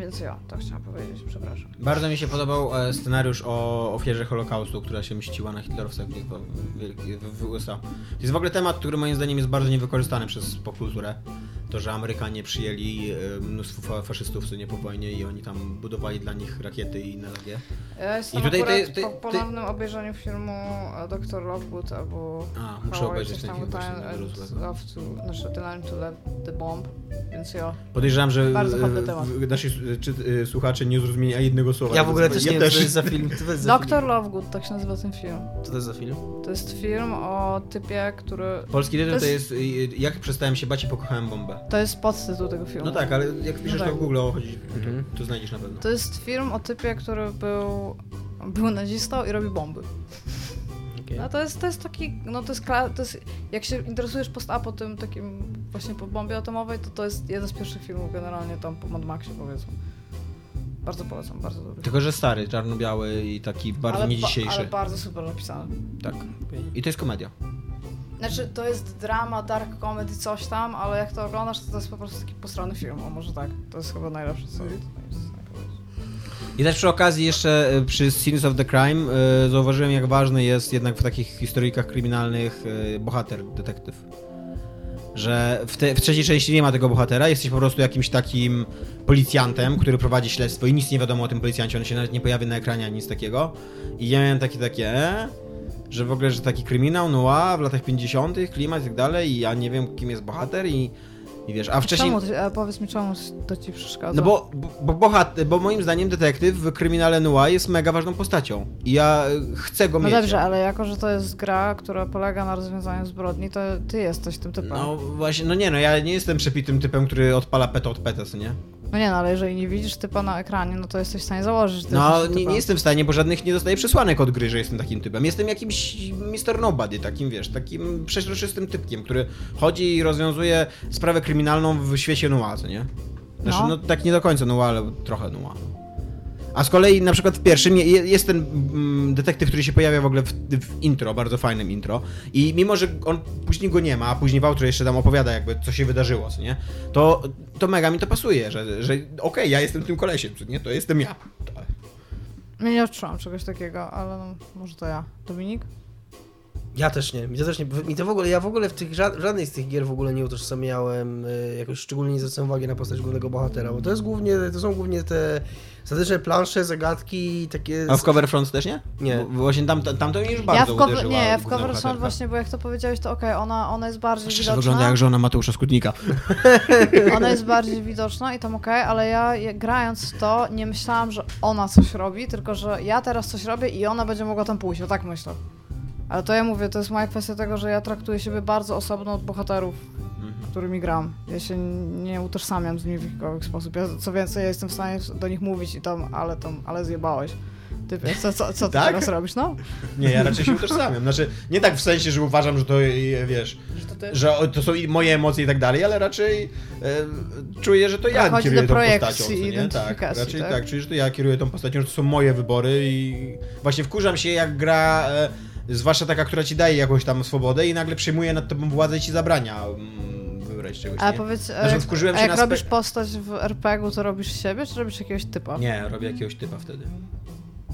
Więc ja, to chciałam powiedzieć, przepraszam. Bardzo mi się podobał e, scenariusz o ofierze Holokaustu, która się mściła na hitlerowcach w, w, w, w USA. To jest w ogóle temat, który moim zdaniem jest bardzo niewykorzystany przez popkulturę. To, że Amerykanie przyjęli e, mnóstwo fa- faszystów, co nie po wojnie i oni tam budowali dla nich rakiety i inne takie. Ja jestem I tutaj ty- ty- po ty- ponownym obejrzeniu filmu e, Dr. Lockwood albo A, muszę How I obejrzeć ten film właśnie, znaczy The Line to the Bomb, więc ja. Podejrzewam, że e, temat. w- nasi s- czy, e, słuchacze nie zrozumieli ani jednego słowa. Ja w ogóle też nie wiem, co to jest za film. To jest za film? Lovegood, tak się nazywa ten film. Co to jest za film? To jest film o typie, który... Polski tytuł To to jest- jest e, Jak przestałem się bać i pokochałem bombę. To jest podtytuł tego filmu. No tak, ale jak wpiszesz tak. to w Google o chodzi, Mhm. to, to znajdziesz na pewno. To jest film o typie, który był, był nazistą i robi bomby. No to jest, to jest taki, no to jest, to jest, jak się interesujesz post-apo tym takim właśnie po bombie atomowej, to to jest jeden z pierwszych filmów generalnie tam po Mad Maxie powiedzmy. Bardzo polecam, bardzo dobry. Tylko, że stary, czarno-biały i taki bardzo ale, nie dzisiejszy. ale bardzo super napisany. Tak. I to jest komedia. Znaczy, to jest drama, dark comedy, coś tam, ale jak to oglądasz, to to jest po prostu taki posrany film, o może tak. To jest chyba najlepsze, co co jest. I też przy okazji jeszcze e, przy Scenes of the Crime e, zauważyłem jak ważny jest jednak w takich historyjkach kryminalnych e, bohater, detektyw. Że w, te, w trzeciej części nie ma tego bohatera, jesteś po prostu jakimś takim policjantem, który prowadzi śledztwo i nic nie wiadomo o tym policjancie, on się nawet nie pojawia na ekranie ani nic takiego. I ja miałem takie takie, że w ogóle, że taki kryminał, noir w latach 50., klimat i tak dalej i ja nie wiem kim jest bohater i, i wiesz, a wcześniej... Czemu, a powiedz mi, czemu to ci przeszkadza? No bo, bo, bo, bo moim zdaniem detektyw w kryminale noir jest mega ważną postacią. I ja y, chcę go No mieć. dobrze, ale jako, że to jest gra, która polega na rozwiązaniu zbrodni, to ty jesteś tym typem. No właśnie, no nie no, ja nie jestem przepitym typem, który odpala peta od peta, co nie? No nie, no ale jeżeli nie widzisz typa na ekranie, no to jesteś w stanie założyć, No nie, nie jestem w stanie, bo żadnych nie dostaję przesłanek od gry, że jestem takim typem. Jestem jakimś Mr. Nobody, takim wiesz, takim przeźroczystym typkiem, który chodzi i rozwiązuje sprawę kryminalną w świecie noir, nie? Znaczy, no. No. tak nie do końca noir, ale trochę noir. A z kolei na przykład w pierwszym je- jest ten mm, detektyw, który się pojawia w ogóle w, w intro, bardzo fajnym intro. I mimo, że on później go nie ma, a później w jeszcze tam opowiada jakby co się wydarzyło, co nie? To, to mega mi to pasuje, że, że okej, ja jestem tym kolesiem, nie? To jestem ja. Ja nie odczułam czegoś takiego, ale no, może to ja. Dominik? Ja też nie, mi to też nie, mi to w ogóle, ja w ogóle w tych, ża- żadnej z tych gier w ogóle nie utożsamiałem, y, jakoś szczególnie nie zwracałem uwagi na postać głównego bohatera, bo to jest głównie, to są głównie te statyczne plansze, zagadki, takie... A w Coverfront też nie? Nie. Bo właśnie tam, tam to już bardzo Ja w, cover, nie, ja w główna Cover Sound bohaterka. właśnie, bo jak to powiedziałeś, to okej, ona, ona jest bardziej Szczerze widoczna. wygląda jak żona Mateusza Skutnika. *laughs* Ona jest bardziej widoczna i tam okej, ale ja grając w to nie myślałam, że ona coś robi, tylko że ja teraz coś robię i ona będzie mogła tam pójść, o tak myślę. Ale to ja mówię, to jest moja kwestia tego, że ja traktuję siebie bardzo osobno od bohaterów, którymi gram. Ja się nie utożsamiam z nimi w jakikolwiek sposób. Ja, co więcej, ja jestem w stanie do nich mówić i tam, ale tam, ale zjebałeś. Ty wiesz, co, co, co ty Tak? teraz robisz, no? *laughs* Nie, ja raczej się utożsamiam. Znaczy, nie tak w sensie, że uważam, że to, e, wiesz, Że to ty... że to są i moje emocje i tak dalej, ale raczej e, czuję, że to ja Chodzi kieruję tą postacią. co nie? Tak, raczej tak? tak? czuję, że to ja kieruję tą postacią, że to są moje wybory i właśnie wkurzam się, jak gra, e, zwłaszcza taka, która ci daje jakąś tam swobodę i nagle przejmuje nad tobą władzę i ci zabrania mm, wybrać czegoś, A nie? powiedz, Na a jak, wkurzyłem a jak na robisz postać w RPG-u, to robisz siebie, czy robisz jakiegoś typa? Nie, robię jakiegoś typa wtedy.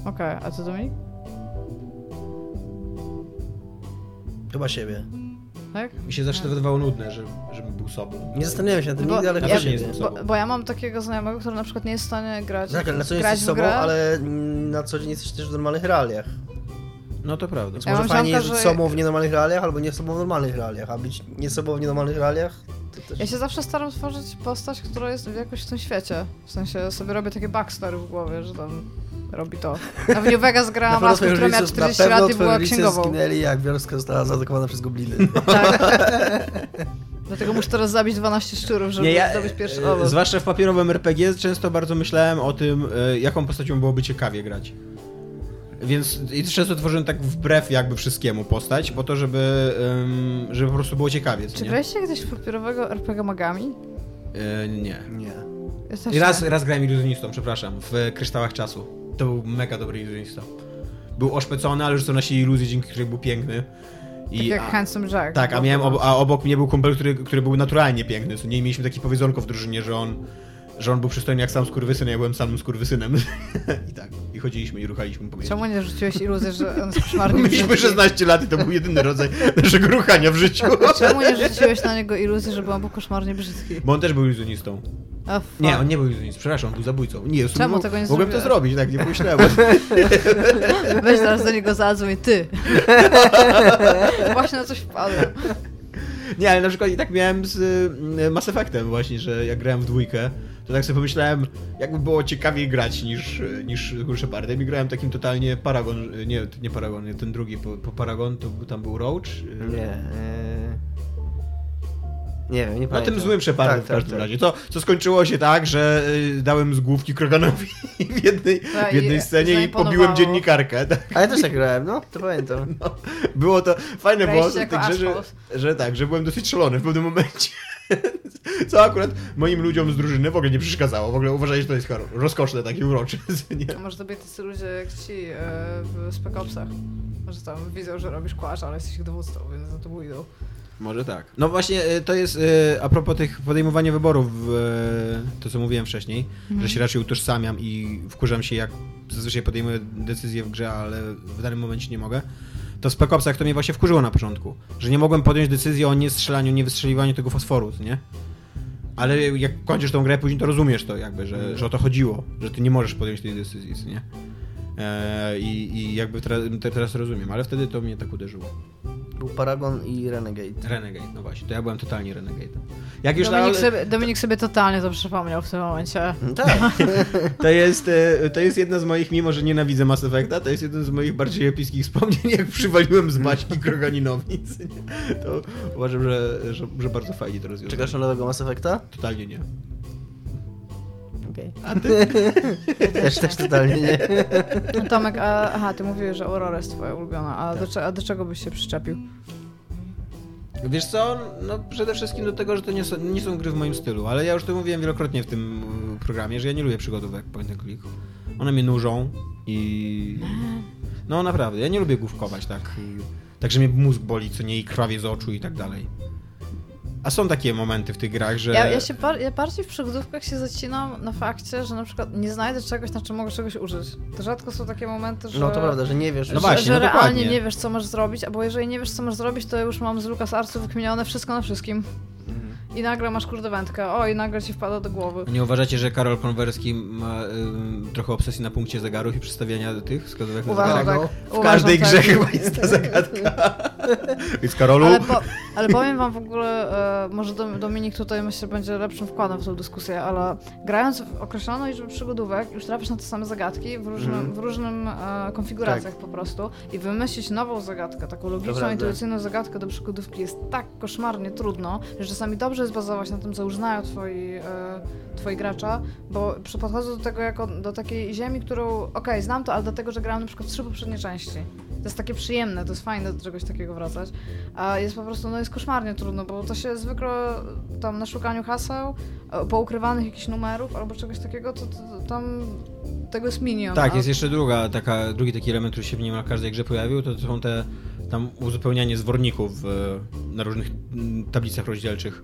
Okej, a ty Dominik? Chyba siebie. Tak? Mi się zawsze wydawało nudne, że, żebym był sobą. Nie zastanawiałem się nad tym Bo- nigdy, ale Ja nie jestem sobą. Bo, bo ja mam takiego znajomego, który na przykład nie jest w stanie grać, Tak, ale na co grać jesteś sobą, grę. ale na co dzień jesteś też w normalnych realiach. No to prawda. Więc Ja może fajnie być że- sobą w nienormalnych realiach, albo nie sobą w normalnych realiach, a być nie sobą w nienormalnych realiach, też... Ja się zawsze staram stworzyć postać, która jest jakoś w tym świecie. W sensie sobie robię takie backstory w głowie, że tam robi to. A w New Vegas grała *laughs* maskę, która miała rodzice- 40 na pewno lat i była księgową. zginęli, jak wioska została zaatakowana przez gobliny. *laughs* Tak. *laughs* Dlatego muszę teraz zabić 12 szczurów, żeby Nie, ja, zdobyć pierwszy e, owoc. Zwłaszcza w papierowym RPG często bardzo myślałem o tym, e, jaką postacią byłoby ciekawie grać. Więc i często tworzyłem tak wbrew jakby wszystkiemu postać, po to, żeby, żeby po prostu było ciekawie, Czy nie? graliście kiedyś w papierowego RPG Magami? E, nie. Nie. I raz, raz grałem iluzjonistą, przepraszam, w Kryształach Czasu. To był mega dobry iluzjonista. Był oszpecony, ale rzucał na siebie iluzję, dzięki której był piękny. Tak jak a- Handsome Jack. Tak, a miałem ob a obok mnie był kumpel, który, który był naturalnie piękny. Co nie mieliśmy takie powiedzonko w drużynie, że on, że on był przystojny jak sam skurwysyn, a ja byłem samym skurwysynem. *laughs* I tak. I chodziliśmy i ruchaliśmy po mieście. Czemu nie rzuciłeś iluzję, że on koszmarnie Mieliśmy brzydki? 16 lat i to był jedyny rodzaj *laughs* naszego ruchania w życiu. Czemu nie rzuciłeś na niego iluzję, żeby on był koszmarnie brzydki? Bo on też był iluzjonistą. Fuck. Nie, on nie był iluzjonistą, przepraszam, on był zabójcą. Nie, Czemu mógł- tego nie Mogłem to zrobić, tak, nie pomyślałem. *laughs* Weź zaraz do niego zadzwoń, ty. Właśnie na coś wpadłem. Nie, ale na przykład i tak miałem z y, Mass Effectem właśnie, że jak grałem w dwójkę, to tak sobie pomyślałem, jakby było ciekawiej grać niż, niż Shepardem i grałem takim totalnie Paragon, nie, nie Paragon, nie, ten drugi, po, po Paragon to tam był Roach. Nie. e, Nie wiem, nie No pamiętam. tym złym Shepardem Tak, w tak, każdym tak. razie. To, co skończyło się tak, że y, dałem z główki Kroganowi *laughs* w jednej, Tak, w jednej scenie i pobiłem dziennikarkę. *laughs* Tak? A ja też tak grałem, no, to pamiętam. No, było to fajne było grze, że, Ashhouse. że tak, że byłem dosyć szalony w pewnym momencie. *laughs* Co akurat moim ludziom z drużyny w ogóle nie przeszkadzało. W ogóle uważali, że to jest rozkoszne, takie urocze. *laughs* Nie? A może to byli tacy ludzie jak ci e, w Spec Opsach. Może tam widzą, że robisz kłacz, ale jesteś ich dowódcą, więc za to pójdą. Może tak. No właśnie, y, to jest y, a propos tych podejmowania wyborów, to co mówiłem wcześniej, że się raczej utożsamiam i wkurzam się, jak zazwyczaj podejmuję decyzje w grze, ale w danym momencie nie mogę. To w Spec Opsach to mnie właśnie wkurzyło na początku, że nie mogłem podjąć decyzji o niestrzelaniu, niewystrzeliwaniu tego fosforu, nie? Ale jak kończysz tą grę, później to rozumiesz to jakby, że, że o to chodziło, że ty nie możesz podjąć tej decyzji, nie? E, i, I jakby teraz, te, teraz rozumiem, ale wtedy to mnie tak uderzyło. Był Paragon i Renegade. Renegade, no właśnie, to ja byłem totalnie Renegade. Jak już Dominik, na, sobie, Dominik sobie totalnie to przypomniał w tym momencie. Tak. *laughs* to, jest, e, to jest jedna z moich, mimo że nienawidzę Mass Effecta, to jest jeden z moich bardziej epickich wspomnień, jak przywaliłem z Baćki Kroganinowi. To uważam, że, że, że bardzo fajnie to rozwiązałem. Czekasz na nowego Mass Effecta? Totalnie nie. Okej. A ty? *laughs* Też, też totalnie nie. No, Tomek, a, aha, ty mówiłeś, że Aurora jest twoja ulubiona, a, do, cze- a do czego byś się przyczepił? Wiesz co, no przede wszystkim do tego, że to nie są, nie są gry w moim stylu, ale ja już to mówiłem wielokrotnie w tym y, programie, że ja nie lubię przygodówek point and click. One mnie nużą i... No naprawdę, ja nie lubię główkować tak, y, tak że mnie mózg boli, co nie i krwawie z oczu i tak dalej. A są takie momenty w tych grach, że... Ja, ja się bar- ja bardziej w przygodówkach się zacinam na fakcie, że na przykład nie znajdę czegoś, na czym mogę czegoś użyć. To rzadko są takie momenty, że... No to prawda, że nie wiesz. No że, właśnie, że no realnie nie wiesz, co możesz zrobić, albo jeżeli nie wiesz, co możesz zrobić, to już mam z LucasArtsu wykminione wszystko na wszystkim. I nagle masz kurde wędkę, o i nagle ci wpada do głowy. Nie uważacie, że Karol Konwerski ma ym, trochę obsesji na punkcie zegarów i przestawiania tych wskazówek na Uważam zegarach? tak. W W Uważam każdej tak. grze *laughs* chyba jest ta zagadka. *laughs* Więc Karolu, Ale, po, ale powiem wam w ogóle, e, może Dom- Dominik tutaj myślę będzie lepszym wkładem w tą dyskusję, ale grając w określoną liczbę przygodówek, już trafisz na te same zagadki w, różnym, Mhm. w różnym e, konfiguracjach po prostu i wymyślić nową zagadkę, taką logiczną, intuicyjną zagadkę do przygodówki jest tak koszmarnie trudno, że czasami dobrze jest bazować na tym, co już znają twoi, e, twoi gracza, bo podchodzę do tego jako do takiej ziemi, którą, okej, znam to, ale dlatego, że grałem na przykład w trzy poprzednie części. To jest takie przyjemne, to jest fajne do czegoś takiego wracać. A jest po prostu, no jest koszmarnie trudno, bo to się zwykle tam na szukaniu haseł, e, poukrywanych jakichś numerów albo czegoś takiego, to, to, to tam tego jest milion. tak, a- jest jeszcze druga, taka, drugi taki element, który się w niemal każdej grze pojawił, to są te tam uzupełnianie zworników e, na różnych mm, tablicach rozdzielczych.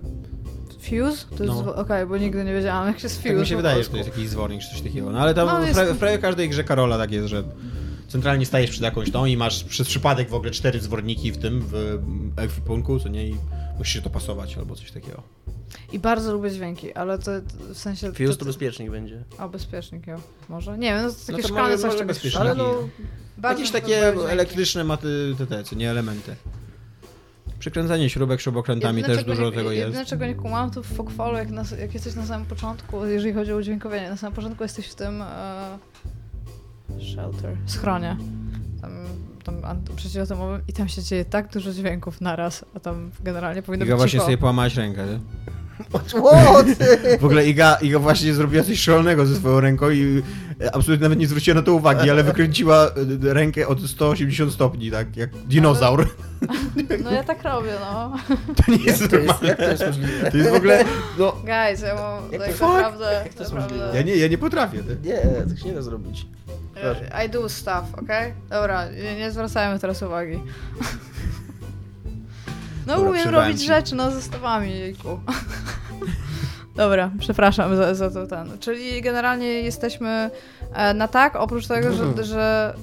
Fuse? To jest, No. okej, bo nigdy nie wiedziałam jak się z fuse Tak mi się wydaje, że to jest jakiś zwornik czy coś takiego. No ale tam No, w, jest- prawie, w prawie każdej grze Karola tak jest, że centralnie stajesz przed jakąś tą i masz przez przypadek w ogóle cztery zworniki w tym, w ekwipunku, co nie, i musisz się to pasować albo coś takiego. I bardzo lubię dźwięki, ale to, to w sensie... Fuse to bezpiecznik będzie. O, bezpiecznik, jo. Może? Nie wiem, no to takie No to szklane może- coś czegoś. Ale no, bardzo Jakieś takie elektryczne maty, te, te, co nie elementy. Przykręcanie śrubek śrubokrętami Jedyne, też dużo nie, tego Jedyne, jest. czego nie kumam, to w Fogfallu, jak, na, jak jesteś na samym początku, jeżeli chodzi o udźwiękowienie, na samym początku jesteś w tym e, shelter, schronie, tam, tam przeciwatomowym i tam się dzieje tak dużo dźwięków naraz, a tam generalnie powinno Iga być właśnie cicho. sobie połamałeś rękę. nie? What? W ogóle Iga, Iga właśnie zrobiła coś szalonego ze swoją ręką i e, absolutnie nawet nie zwróciła na to uwagi, ale wykręciła e, rękę od 180 stopni, tak jak dinozaur. *laughs* No ja tak robię, no. To nie jest To jest, normalne. jak to jest możliwe? To jest w ogóle, no, Guys, ja mam Jak tak to- naprawdę, Jak to jest naprawdę... możliwe? ja nie, ja nie potrafię. ty. Nie, tak się nie da zrobić. I do stuff, okej? Dobra, nie, nie zwracajmy teraz uwagi. No Dobra, umiem robić ci. rzeczy, no zestawami, jejku. Dobra, przepraszam za, za to ten. Czyli generalnie jesteśmy e, na tak, oprócz tego, że, że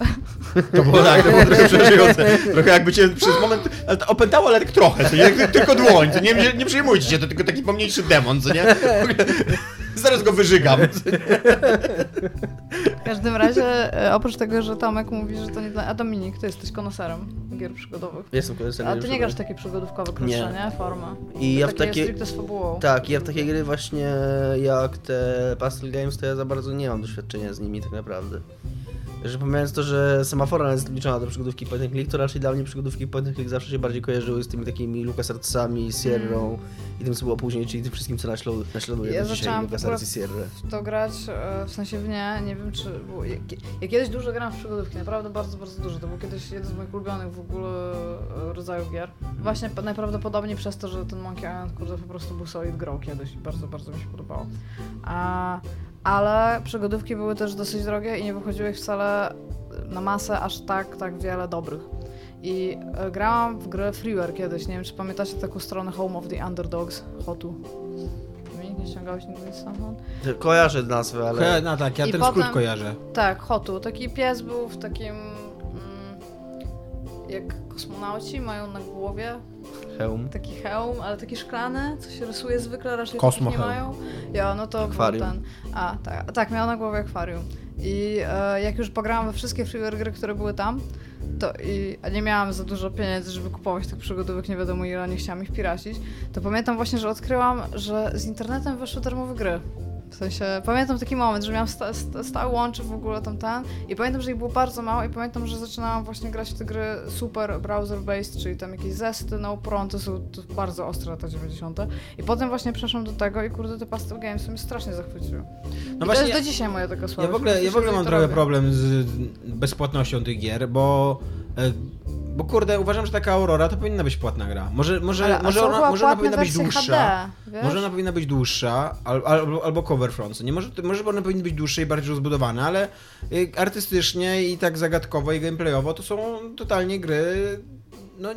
To było tak, to było trochę przerażające. Trochę jakby cię przez moment opętało, ale tak trochę, co nie? Tylko dłoń, co nie, nie, nie przejmujcie się, to tylko taki pomniejszy demon, co nie? Zaraz go wyżygam. *laughs* w każdym razie, e, oprócz tego, że Tomek mówi, że to nie dla... A Dominik, ty jesteś koneserem gier przygodowych. Jestem koleżanką. A ty nie grasz takie przygodówkowe krótsze, Nie. nie? Formy. I ja w takie. Tak, ja w takie gry właśnie jak te Pastel Games, to ja za bardzo nie mam doświadczenia z nimi tak naprawdę. Że pomijając to, że semafora jest liczona do przygodówki point and click, to raczej dla mnie przygodówki point and click zawsze się bardziej kojarzyły z tymi takimi LucasArtsami, Sierrą i tym co było później, czyli tym wszystkim co naśladu- naśladuje Ja do dzisiaj LucasArts i Sierra. w to grać, e, w sensie w nie, nie wiem czy było, ja, ja kiedyś dużo grałam w przygodówki, naprawdę bardzo, bardzo dużo, to był kiedyś jeden z moich ulubionych w ogóle e, rodzajów gier. Właśnie p- najprawdopodobniej przez to, że ten Monkey Island kurde po prostu był solid grow kiedyś i bardzo, bardzo mi się podobało. A, ale przygodówki były też dosyć drogie i nie wychodziły ich wcale na masę aż tak, tak wiele dobrych. I e, grałam w grę Freeware kiedyś, nie wiem czy pamiętacie taką stronę Home of the Underdogs, Hotu. Dominik, nie ściągałeś nigdy stamtąd? Kojarzę nazwę, ale... No tak, ja I ten potem- skrót kojarzę. Tak, Hotu. Taki pies był w takim. Mm, jak kosmonauci mają na głowie Hełm. taki hełm, ale taki szklany, co się rysuje zwykle, raczej Kosmo nie hełm. mają. Ja, no to był Akwarium. ten. A, tak, tak, miał na głowie akwarium. I e, jak już pograłam we wszystkie freeware gry, które były tam, to i a nie miałam za dużo pieniędzy, żeby kupować tych przygodówek, nie wiadomo ile, nie chciałam ich piracić, to pamiętam właśnie, że odkryłam, że z internetem weszły darmowe gry. W sensie, pamiętam taki moment, że miałam sta, sta, stały łączy w ogóle tam ten i pamiętam, że ich było bardzo mało i pamiętam, że zaczynałam właśnie grać w te gry super browser-based, czyli tam jakieś zesty, no pron, to są to bardzo ostre lata 90. I potem właśnie przeszłam do tego i kurde, te pastel games mnie strasznie zachwyciły. No I to jest do dzisiaj moja taka słabość. Ja w ogóle, ja w ogóle mam trochę robię. problem z bezpłatnością tych gier, bo... e, Bo kurde, uważam, że taka Aurora to powinna być płatna gra. Może, może, Ale, może, ona, może ona powinna być dłuższa. HD? Może ona powinna być dłuższa, al, albo, albo cover front. co Nie może, może one powinny być dłuższe i bardziej rozbudowane, ale y, artystycznie i tak zagadkowo i gameplayowo to są totalnie gry no,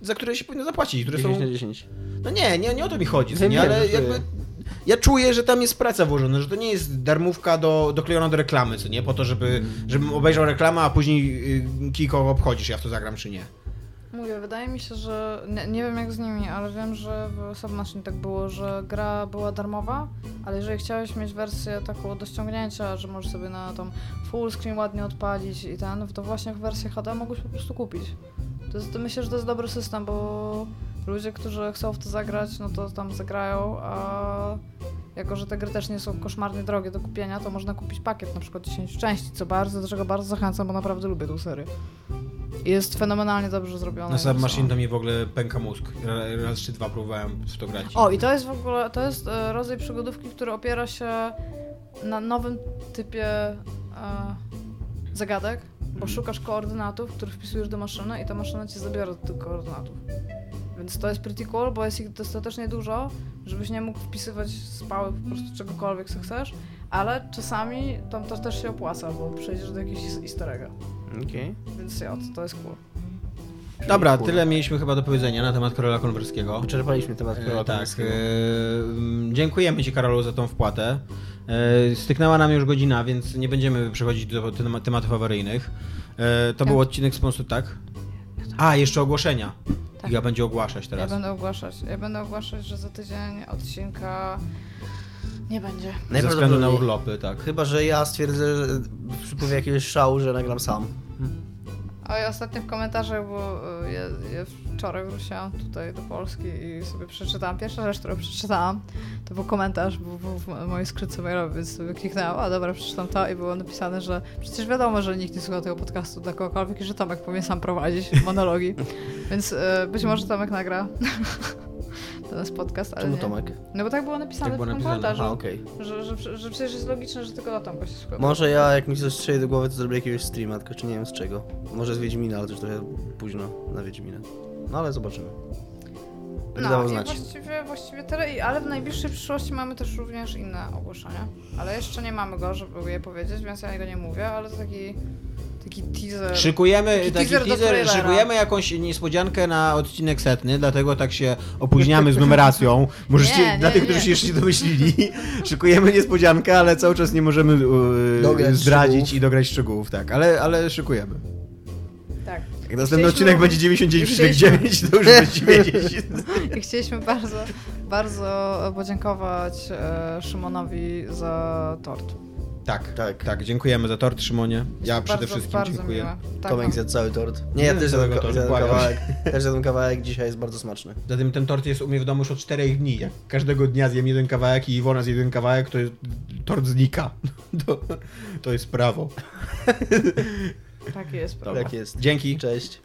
za które się powinno zapłacić, które 10 są... na 10. No nie, nie, nie o to mi chodzi, nie, ale jakby... Ja czuję, że tam jest praca włożona, że to nie jest darmówka do, doklejona do reklamy, co nie? Po to, żeby, żebym obejrzał reklamę, a później y, Kiko obchodzisz, ja w to zagram czy nie. Mówię, wydaje mi się, że. Nie, nie wiem jak z nimi, ale wiem, że w Submachine tak było, że gra była darmowa, ale jeżeli chciałeś mieć wersję taką do ściągnięcia, że możesz sobie na tą full screen ładnie odpalić i ten, to właśnie w wersję HD mogłeś po prostu kupić. To jest, myślę, że to jest dobry system, bo ludzie, którzy chcą w to zagrać, no to tam zagrają, a jako, że te gry też nie są koszmarnie drogie do kupienia, to można kupić pakiet na przykład 10 części, co bardzo, do czego bardzo zachęcam, bo naprawdę lubię tę serię. Jest fenomenalnie dobrze zrobiona. Na i Submachine wesoła. to mi w ogóle pęka mózg. Ra- Raz czy dwa próbowałem w to grać. O, i to jest w ogóle, to jest e, rodzaj przygodówki, który opiera się na nowym typie e, zagadek, bo szukasz koordynatów, które wpisujesz do maszyny i ta maszyna ci zabiera do tych koordynatów. Więc to jest pretty cool, bo jest ich dostatecznie dużo, żebyś nie mógł wpisywać z pały po prostu czegokolwiek, co chcesz, ale czasami tam to też się opłaca, bo przejdziesz do jakiegoś easter egga. Okej. Więc ja, to, to jest cool. Dobra, Kurwa. tyle mieliśmy chyba do powiedzenia na temat Karola Konwerskiego. Wyczerpaliśmy temat E, Karola tak, Konwerskiego. e, mm, dziękujemy Ci Karolu za tą wpłatę. E, styknęła nam już godzina, więc nie będziemy przechodzić do tema- tematów awaryjnych. E, to Tak. był odcinek sponsu, tak? A, jeszcze ogłoszenia. Tak. Ja będzie ogłaszać Ja teraz. będę ogłaszać. Ja będę ogłaszać, że za tydzień odcinka nie będzie. Ze względu na urlopy, tak. Chyba, że ja stwierdzę, że przypływie jakiegoś szału, że nagram sam. A ja ostatnio w komentarzach, bo y, ja, ja wczoraj wróciłam tutaj do Polski i sobie przeczytałam. Pierwsza rzecz, którą przeczytałam, to był komentarz, był, był w mojej skrytce mailowej, więc sobie kliknęłam, a dobra, przeczytam to i było napisane, że przecież wiadomo, że nikt nie słucha tego podcastu dla kogokolwiek i że Tomek powinien sam prowadzić monologi. *laughs* Więc y, być może Tomek nagra *laughs* do nas podcast, ale Czemu nie. Tomek? No bo tak było napisane Tak było w tym komentarzu. A, okej. Że, że, że przecież jest logiczne, że tylko do Tomka się słucha. Może ja, jak mi coś strzeli do głowy, to zrobię jakiegoś streama, tylko czy nie wiem z czego. Może z Wiedźmina, ale to już trochę późno na Wiedźmina. No ale zobaczymy. Będę No znać. właściwie, właściwie tyle, I- ale w najbliższej przyszłości mamy też również inne ogłoszenia. Ale jeszcze nie mamy go, żeby je powiedzieć, więc ja go nie mówię, ale to taki, taki teaser. Szykujemy, Taki taki teaser teaser, szykujemy jakąś niespodziankę na odcinek setny, dlatego tak się opóźniamy z numeracją. Możecie, Nie, nie, dla tych, nie. którzy się jeszcze nie domyślili, *laughs* szykujemy niespodziankę, ale cały czas nie możemy Dograć zdradzić szczegółów. i dograć szczegółów, tak, ale, ale szykujemy. Tak. Jak następny odcinek będzie 99,9, to już będziecie wiedzieć. I chcieliśmy bardzo, bardzo podziękować e, Szymonowi za tort. Tak, Tak. tak, dziękujemy za tort, Szymonie. Ja przede bardzo, wszystkim bardzo dziękuję. Tak, Tomek no. zjadł cały tort. Nie, ja też zjadłem, tortu, zjadłem kawałek. *laughs* Też zjadłem kawałek, dzisiaj jest bardzo smaczny. Zatem ten tort jest u mnie w domu już od 4 dni. Jak każdego dnia zjem jeden kawałek i Iwona zje jeden kawałek, to jest, tort znika. *laughs* To, to jest prawo. Tak jest. Dobra. Tak jest. Dzięki. Cześć.